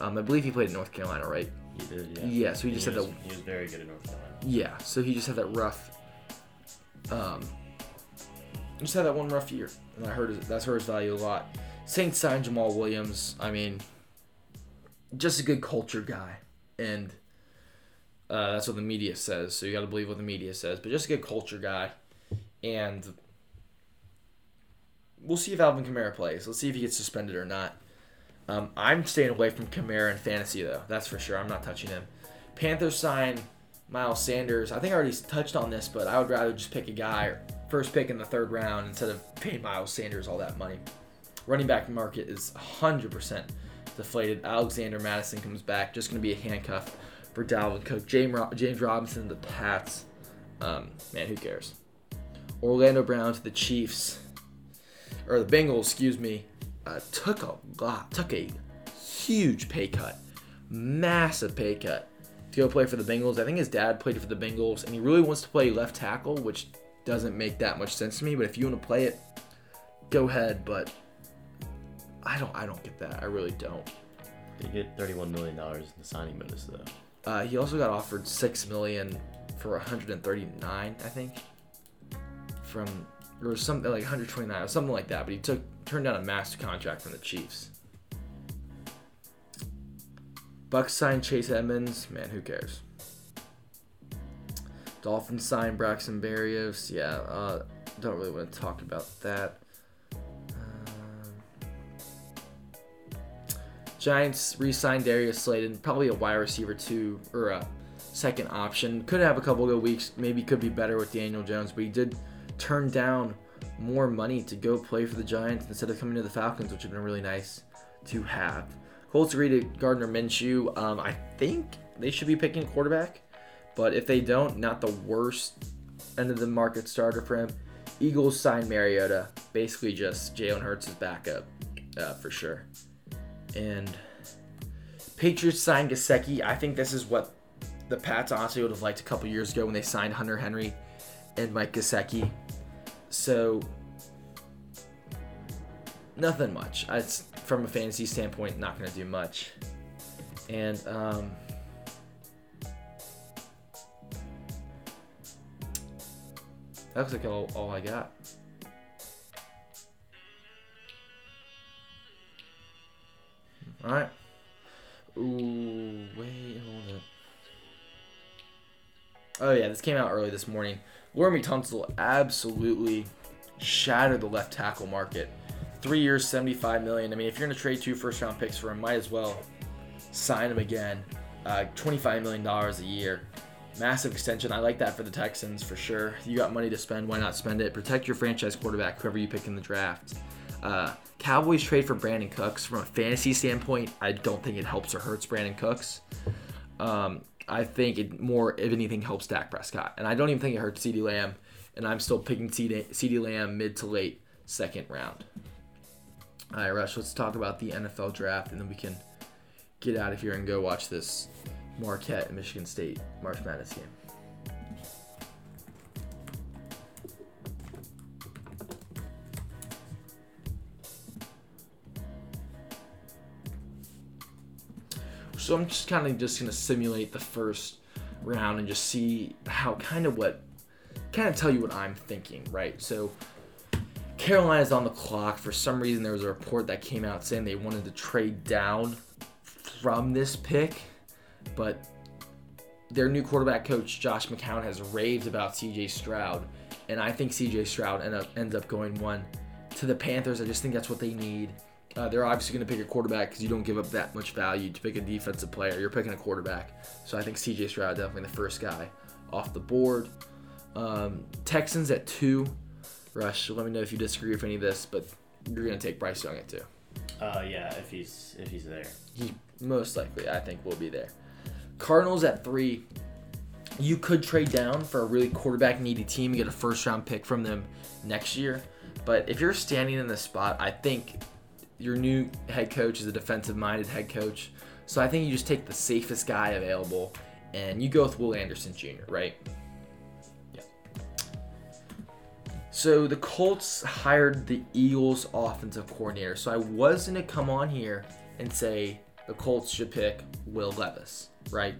Um, I believe he played in North Carolina, right? He did, yeah. Yeah, so he just he had was, that. He was very good at North Carolina. Yeah, so he just had that rough. Um, just had that one rough year, and I heard his, that's hurt his value a lot. Saints signed Jamaal Williams. I mean, just a good culture guy, and uh, that's what the media says. So you got to believe what the media says. But just a good culture guy, and we'll see if Alvin Kamara plays. Let's see if he gets suspended or not. Um, I'm staying away from Kamara in fantasy though. That's for sure. I'm not touching him. Panthers sign Miles Sanders. I think I already touched on this, but I would rather just pick a guy first pick in the third round instead of paying Miles Sanders all that money. Running back market is 100% deflated. Alexander Mattison comes back, just going to be a handcuff for Dalvin Cook. James, James Robinson, the Pats. Um, man, who cares? Orlando Brown to the Chiefs, or the Bengals, excuse me, uh, took a lot, took a huge pay cut, massive pay cut to go play for the Bengals. I think his dad played for the Bengals, and he really wants to play left tackle, which doesn't make that much sense to me. But if you want to play it, go ahead. But I don't, I don't get that. I really don't. He get thirty-one million dollars in the signing bonus though. Uh, he also got offered six million for 139, I think, from or something like 129 or something like that. But he took turned down a master contract from the Chiefs. Bucks signed Chase Edmonds. Man, who cares? Dolphins signed Braxton Berrios. Yeah, uh, don't really want to talk about that. Um, Giants re-signed Darius Slayton, probably a wide receiver two or a second option. Could have a couple good weeks. Maybe could be better with Daniel Jones, but he did turn down more money to go play for the Giants instead of coming to the Falcons, which would have been really nice to have. Colts agreed to Gardner Minshew. Um, I think they should be picking a quarterback, but if they don't, not the worst end of the market starter for him. Eagles signed Mariota, basically just Jalen Hurts' backup uh, for sure. And Patriots signed Gesicki. I think this is what the Pats honestly would have liked a couple years ago when they signed Hunter Henry and Mike Gesicki. So nothing much. It's from a fantasy standpoint, not going to do much. And um, that looks like all, all I got. All right. Ooh, wait, hold up. Oh yeah, this came out early this morning. Laremy Tunsil absolutely shattered the left tackle market. Three years, seventy-five million. I mean, if you're gonna trade two first-round picks for him, might as well sign him again. Uh, Twenty-five million dollars a year, massive extension. I like that for the Texans for sure. You got money to spend, why not spend it? Protect your franchise quarterback, whoever you pick in the draft. Uh, Cowboys trade for Brandin Cooks. From a fantasy standpoint, I don't think it helps or hurts Brandin Cooks. Um, I think it more, if anything, helps Dak Prescott. And I don't even think it hurts CeeDee Lamb. And I'm still picking CeeDee Lamb mid to late second round. All right, Rush, let's talk about the NFL draft, and then we can get out of here and go watch this Marquette Michigan State March Madness game. So I'm just kind of just gonna simulate the first round and just see how kind of what kind of tell you what I'm thinking, right? So Carolina's on the clock. For some reason, there was a report that came out saying they wanted to trade down from this pick, but their new quarterback coach Josh McCown has raved about C.J. Stroud, and I think C.J. Stroud end up ends up going one to the Panthers. I just think that's what they need. Uh, they're obviously going to pick a quarterback because you don't give up that much value to pick a defensive player. You're picking a quarterback, so I think C.J. Stroud definitely the first guy off the board. Um, Texans at two. Rush, let me know if you disagree with any of this, but you're going to take Bryce Young at two. Uh, yeah, if he's if he's there. He most likely, I think, will be there. Cardinals at three. You could trade down for a really quarterback needy team and get a first round pick from them next year. But if you're standing in the spot, I think your new head coach is a defensive minded head coach. So I think you just take the safest guy available and you go with Will Anderson Jr., right? Yeah. So the Colts hired the Eagles offensive coordinator. So I was going to come on here and say the Colts should pick Will Levis, right?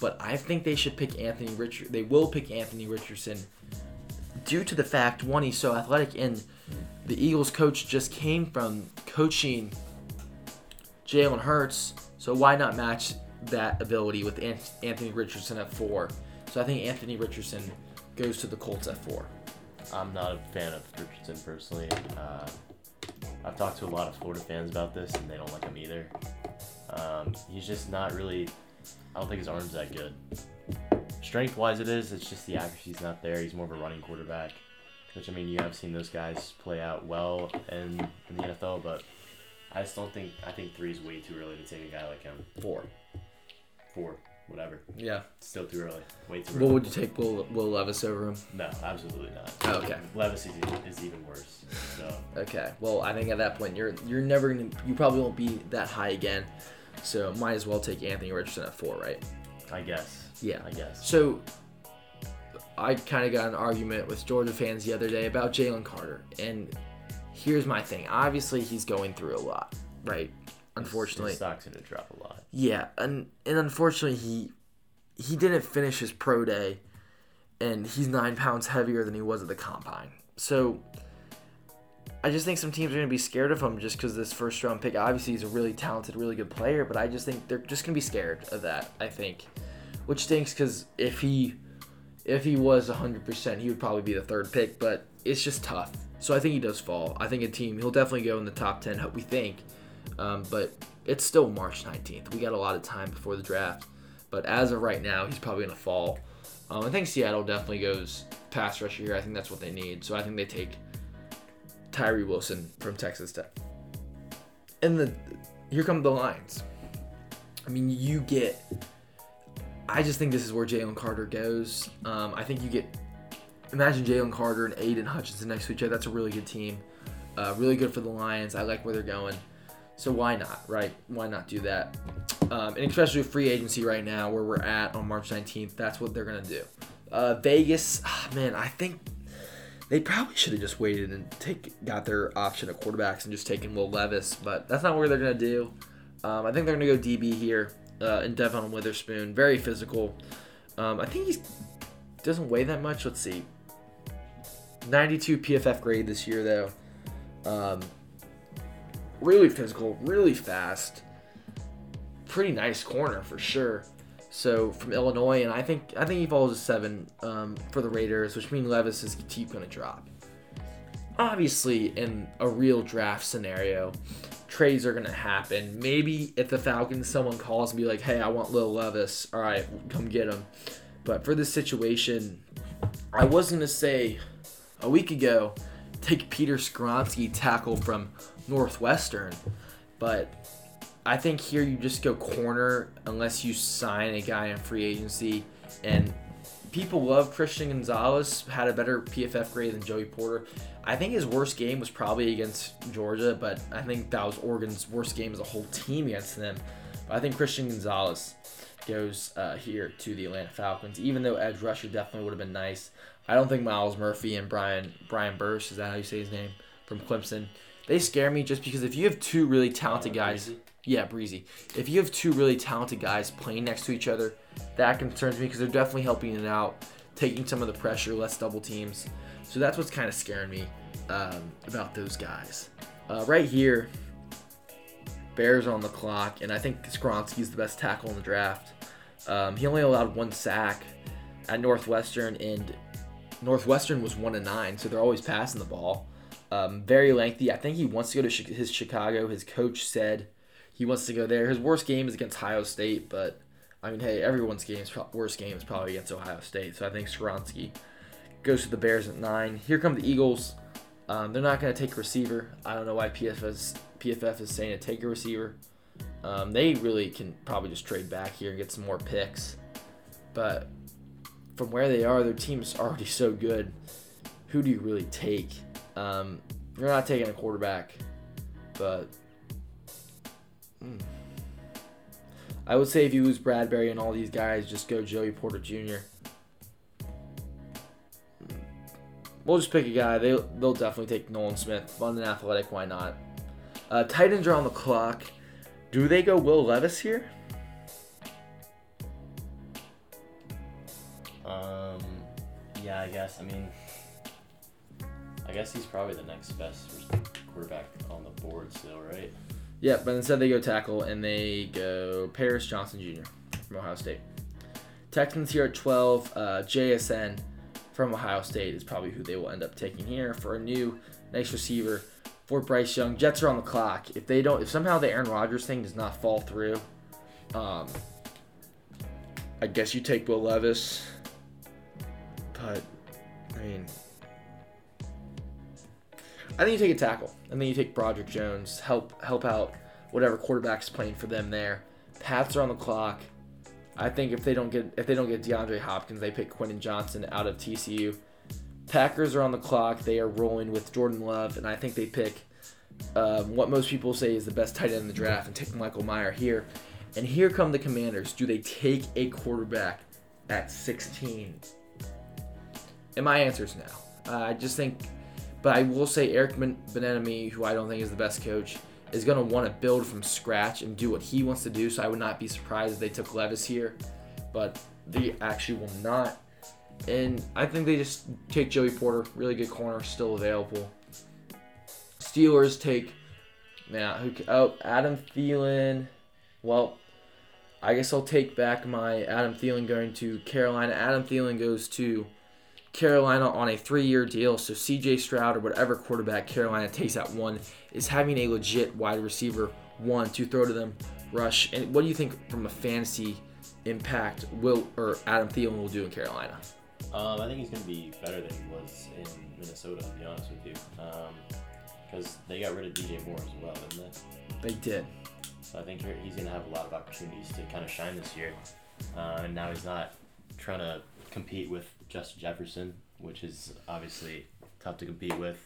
But I think they should pick Anthony Richard. They will pick Anthony Richardson due to the fact one he's so athletic and the Eagles coach just came from coaching Jalen Hurts, so why not match that ability with Anthony Richardson at four? So I think Anthony Richardson goes to the Colts at four. I'm not a fan of Richardson personally. Uh, I've talked to a lot of Florida fans about this, and they don't like him either. Um, he's just not really. I don't think his arm's that good. Strength wise, it is. It's just the accuracy's not there. He's more of a running quarterback, which I mean, you have seen those guys play out well in, in the NFL, but I just don't think. I think three is way too early to take a guy like him. Four. Four, whatever. Yeah. Still too early. Way too What early. would you take Will, Will Levis over him? No, absolutely not. Oh, okay. Levis is, is even worse. So Okay. Well, I think at that point you're you're never gonna you probably won't be that high again. So might as well take Anthony Richardson at four, right? I guess. Yeah. I guess. So I kind of got an argument with Georgia fans the other day about Jalen Carter, and here's my thing. Obviously, he's going through a lot, right? Unfortunately, his stock's gonna drop a lot. yeah, and and unfortunately, he he didn't finish his pro day, and he's nine pounds heavier than he was at the combine. So I just think some teams are gonna be scared of him just because this first round pick. Obviously, he's a really talented, really good player, but I just think they're just gonna be scared of that. I think, which stinks because if he if he was 100%, he would probably be the third pick, but it's just tough. So I think he does fall. I think a team, he'll definitely go in the top 10, we think. Um, but it's still March 19th. We got a lot of time before the draft. But as of right now, he's probably going to fall. Um, I think Seattle definitely goes pass rusher here. I think that's what they need. So I think they take Tyree Wilson from Texas Tech. And the here come the Lions. I mean, you get I just think this is where Jalen Carter goes. Um, I think you get imagine Jalen Carter and Aidan Hutchinson next to each other. That's a really good team. Uh, really good for the Lions. I like where they're going. So why not, right? Why not do that? Um, and especially free agency right now, where we're at on March 19th, that's what they're gonna do. Uh, Vegas, ah, man, I think they probably should have just waited and take got their option at quarterbacks and just taken Will Levis, but that's not what they're gonna do. Um, I think they're gonna go DB here. Uh, and Devon Witherspoon. Very physical. Um, I think he doesn't weigh that much. Let's see. 92 PFF grade this year, though. Um, really physical, really fast. Pretty nice corner for sure. So from Illinois, and I think I think he falls a seven um, for the Raiders, which means Levis is keep going to drop. Obviously, in a real draft scenario, trades are to happen. Maybe if the Falcons, someone calls and be like, "Hey, I want Lil Levis," all right, come get him. But for this situation, I was to say a week ago, take Peter Skoronski tackle from Northwestern, but I think here you just go corner unless you sign a guy in free agency. And people love Christian Gonzalez, had a better PFF grade than Joey Porter. I think his worst game was probably against Georgia, but I think that was Oregon's worst game as a whole team against them. But I think Christian Gonzalez goes uh, here to the Atlanta Falcons, even though edge rusher definitely would have been nice. I don't think Myles Murphy and Brian Brian Burse is that how you say his name from Clemson. They scare me just because if you have two really talented guys? Yeah, Bresee. If you have two really talented guys playing next to each other, that concerns me because they're definitely helping it out, taking some of the pressure, less double teams. So that's what's kind of scaring me um, about those guys. Uh, right here, Bears on the clock, and I think Skoronski's the best tackle in the draft. Um, he only allowed one sack at Northwestern, and Northwestern was one and nine, so they're always passing the ball. Um, very lengthy. I think he wants to go to his Chicago. His coach said he wants to go there. His worst game is against Ohio State, but I mean, hey, everyone's game's worst game is probably against Ohio State. So I think Skoronski goes to the Bears at nine. Here come the Eagles. Um, they're not going to take a receiver. I don't know why PFF is, PFF is saying to take a receiver. Um, they really can probably just trade back here and get some more picks. But from where they are, their team's already so good. Who do you really take? Um, you're not taking a quarterback, but hmm. I would say if you lose Bradberry and all these guys, just go Joey Porter Jr. We'll just pick a guy. They they'll definitely take Nolan Smith. Fun and athletic, why not? Uh, Titans are on the clock. Do they go Will Levis here? Um, yeah, I guess. I mean, I guess he's probably the next best quarterback on the board still, right? Yeah, but instead they go tackle and they go Paris Johnson Jr. from Ohio State. Texans here at 12. Uh, JSN from Ohio State is probably who they will end up taking here for a new nice receiver for Bryce Young. Jets are on the clock. If they don't, if somehow the Aaron Rodgers thing does not fall through, um, I guess you take Will Levis. But I mean, I think you take a tackle, and then you take Broderick Jones, help help out whatever quarterback's playing for them there. Pats are on the clock. I think if they don't get if they don't get DeAndre Hopkins, they pick Quentin Johnston out of TCU. Packers are on the clock. They are rolling with Jordan Love, and I think they pick um, what most people say is the best tight end in the draft and take Michael Mayer here. And here come the Commanders. Do they take a quarterback at 16? And my answer is no. Uh, I just think, but I will say Eric Ben Bieniemy, who I don't think is the best coach, is going to want to build from scratch and do what he wants to do. So I would not be surprised if they took Levis here, but they actually will not. And I think they just take Joey Porter, really good corner, still available. Steelers take, man, who? Oh, Adam Thielen. Well, I guess I'll take back my Adam Thielen going to Carolina. Adam Thielen goes to Carolina on a three-year deal. So C.J. Stroud or whatever quarterback Carolina takes at one is having a legit wide receiver one to throw to them, rush. And what do you think from a fantasy impact will or Adam Thielen will do in Carolina? Um, I think he's going to be better than he was in Minnesota, to be honest with you. Because they got rid of DJ Moore as well, didn't they? They did. So I think he's going to have a lot of opportunities to kind of shine this year. Uh, and now he's not trying to compete with Justin Jefferson, which is obviously tough to compete with.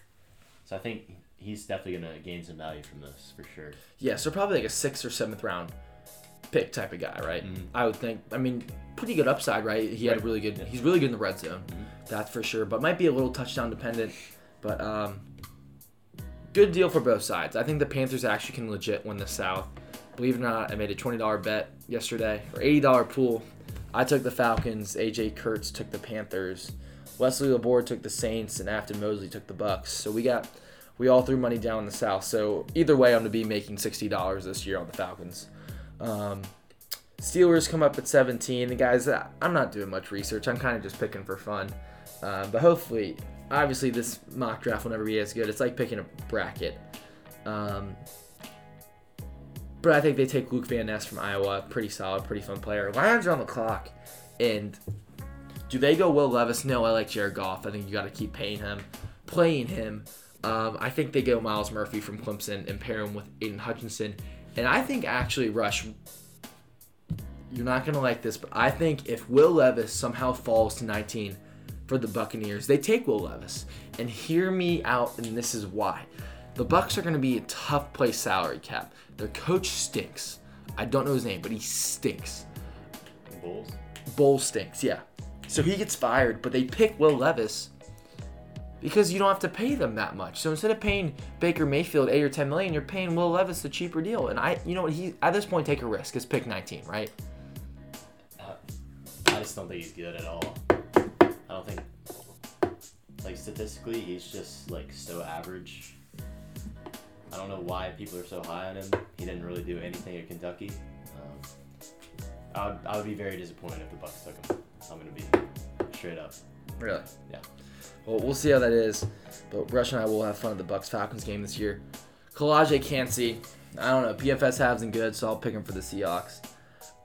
So I think he's definitely going to gain some value from this for sure. Yeah, so probably like a sixth or seventh round pick type of guy, right? Mhm. I would think. I mean, pretty good upside, right? He had a really good. Yeah. He's really good in the red zone, Mhm. that's for sure. But might be a little touchdown dependent. But um, good deal for both sides. I think the Panthers actually can legit win the South. believe it or not, I made a twenty dollar bet yesterday or eighty dollar pool. I took the Falcons. AJ Kurtz took the Panthers. Wesley Laborde took the Saints, and Afton Mosley took the Bucks. So we got we all threw money down in the South. So either way, I'm gonna be making sixty dollars this year on the Falcons. Um, Steelers come up at 17. The guys, I'm not doing much research. I'm kind of just picking for fun. Um, but hopefully, obviously, this mock draft will never be as good. It's like picking a bracket. Um, but I think they take Luke Van Ness from Iowa. Pretty solid, pretty fun player. Lions are on the clock. And do they go Will Levis? No, I like Jared Goff. I think you got to keep paying him, playing him. Um, I think they go Myles Murphy from Clemson and pair him with Aidan Hutchinson. And I think actually Rush, you're not gonna like this, but I think if Will Levis somehow falls to 19 for the Buccaneers, they take Will Levis. And hear me out, and this is why. The Bucks are gonna be a tough place salary cap. Their coach stinks. I don't know his name, but he stinks. Bulls. Bull stinks, yeah. So he gets fired, but they pick Will Levis because you don't have to pay them that much. So instead of paying Baker Mayfield eight or ten million, you're paying Will Levis the cheaper deal. And I, you know what, he at this point take a risk. It's pick 19, right? Uh, I just don't think he's good at all. I don't think, like statistically, he's just like so average. I don't know why people are so high on him. He didn't really do anything at Kentucky. Um, I would, I would be very disappointed if the Bucks took him. I'm gonna be straight up. Really? Yeah. Well, we'll see how that is. But Rush and I will have fun at the Bucks Falcons game this year. Calijah Kancey. I don't know. PFF hasn't good, so I'll pick him for the Seahawks.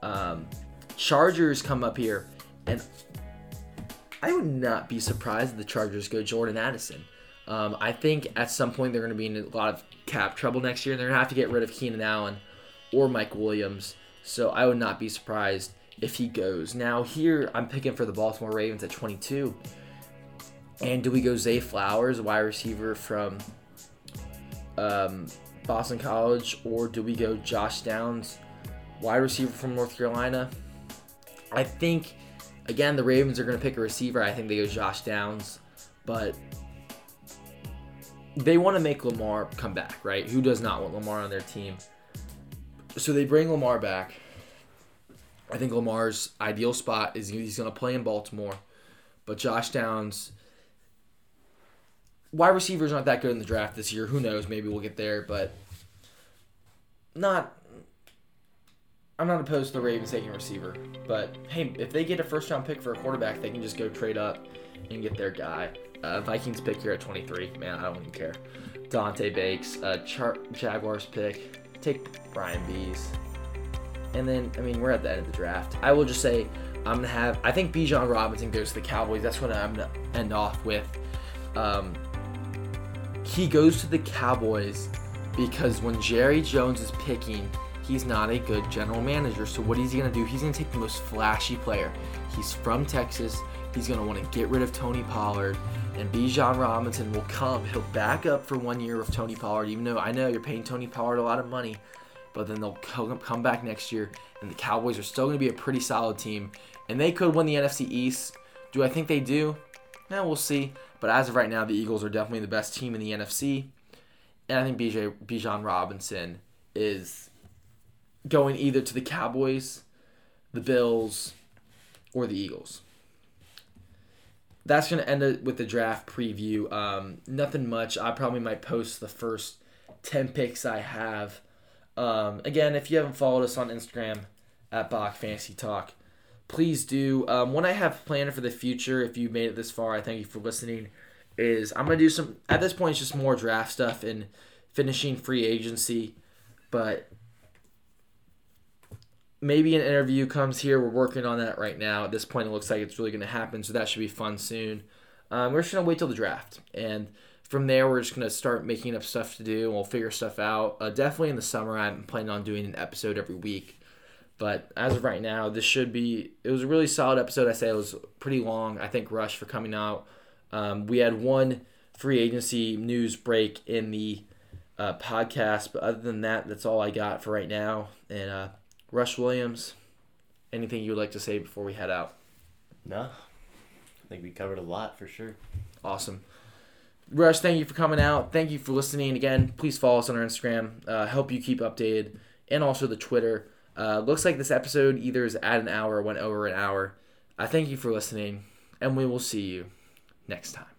Um, Chargers come up here, and I would not be surprised if the Chargers go Jordan Addison. Um, I think at some point they're going to be in a lot of cap trouble next year, and they're going to have to get rid of Keenan Allen or Mike Williams. So I would not be surprised if he goes. Now here I'm picking for the Baltimore Ravens at 22. And do we go Zay Flowers, wide receiver from um, Boston College, or do we go Josh Downs, wide receiver from North Carolina? I think, again, the Ravens are going to pick a receiver. I think they go Josh Downs, but they want to make Lamar come back, right? Who does not want Lamar on their team? So they bring Lamar back. I think Lamar's ideal spot is he's going to play in Baltimore, but Josh Downs wide receivers aren't that good in the draft this year. Who knows? Maybe we'll get there, but not. I'm not opposed to the Ravens taking a receiver, but hey, if they get a first round pick for a quarterback, they can just go trade up and get their guy. Uh, Vikings pick here at 23. Man, I don't even care. Dante Bakes, uh, Char- Jaguars pick. Take Brian Bees. And then, I mean, we're at the end of the draft. I will just say, I'm gonna have. I think Bijan Robinson goes to the Cowboys. That's what I'm gonna end off with. Um, he goes to the Cowboys because when Jerry Jones is picking, he's not a good general manager. So what is he gonna do? He's gonna take the most flashy player. He's from Texas. He's gonna want to get rid of Tony Pollard, and Bijan Robinson will come. He'll back up for one year with Tony Pollard, even though I know you're paying Tony Pollard a lot of money. But then they'll come back next year, and the Cowboys are still gonna be a pretty solid team, and they could win the NFC East. Do I think they do? Now we'll see. But as of right now, the Eagles are definitely the best team in the NFC. And I think BJ Bijan Robinson is going either to the Cowboys, the Bills, or the Eagles. That's going to end it with the draft preview. Um, nothing much. I probably might post the first 10 picks I have. Um, again, if you haven't followed us on Instagram at Bok Fantasy Talk, please do. Um, what I have planned for the future, if you made it this far, I thank you for listening. Is I'm gonna do some at this point it's just more draft stuff and finishing free agency, but maybe an interview comes here. We're working on that right now. At this point, it looks like it's really gonna happen, so that should be fun soon. Um, we're just gonna wait till the draft, and from there we're just gonna start making up stuff to do, and we'll figure stuff out. Uh, definitely in the summer, I'm planning on doing an episode every week but as of right now, this should be. It was a really solid episode. I say it was pretty long. I think Rush for coming out. Um, we had one free agency news break in the uh, podcast, but other than that, that's all I got for right now. And uh, Rush Williams, anything you would like to say before we head out? No, I think we covered a lot for sure. Awesome. Rush, thank you for coming out. Thank you for listening again. Please follow us on our Instagram. Uh, help you keep updated and also the Twitter. Uh, looks like this episode either is at an hour or went over an hour. I thank you for listening, and we will see you next time.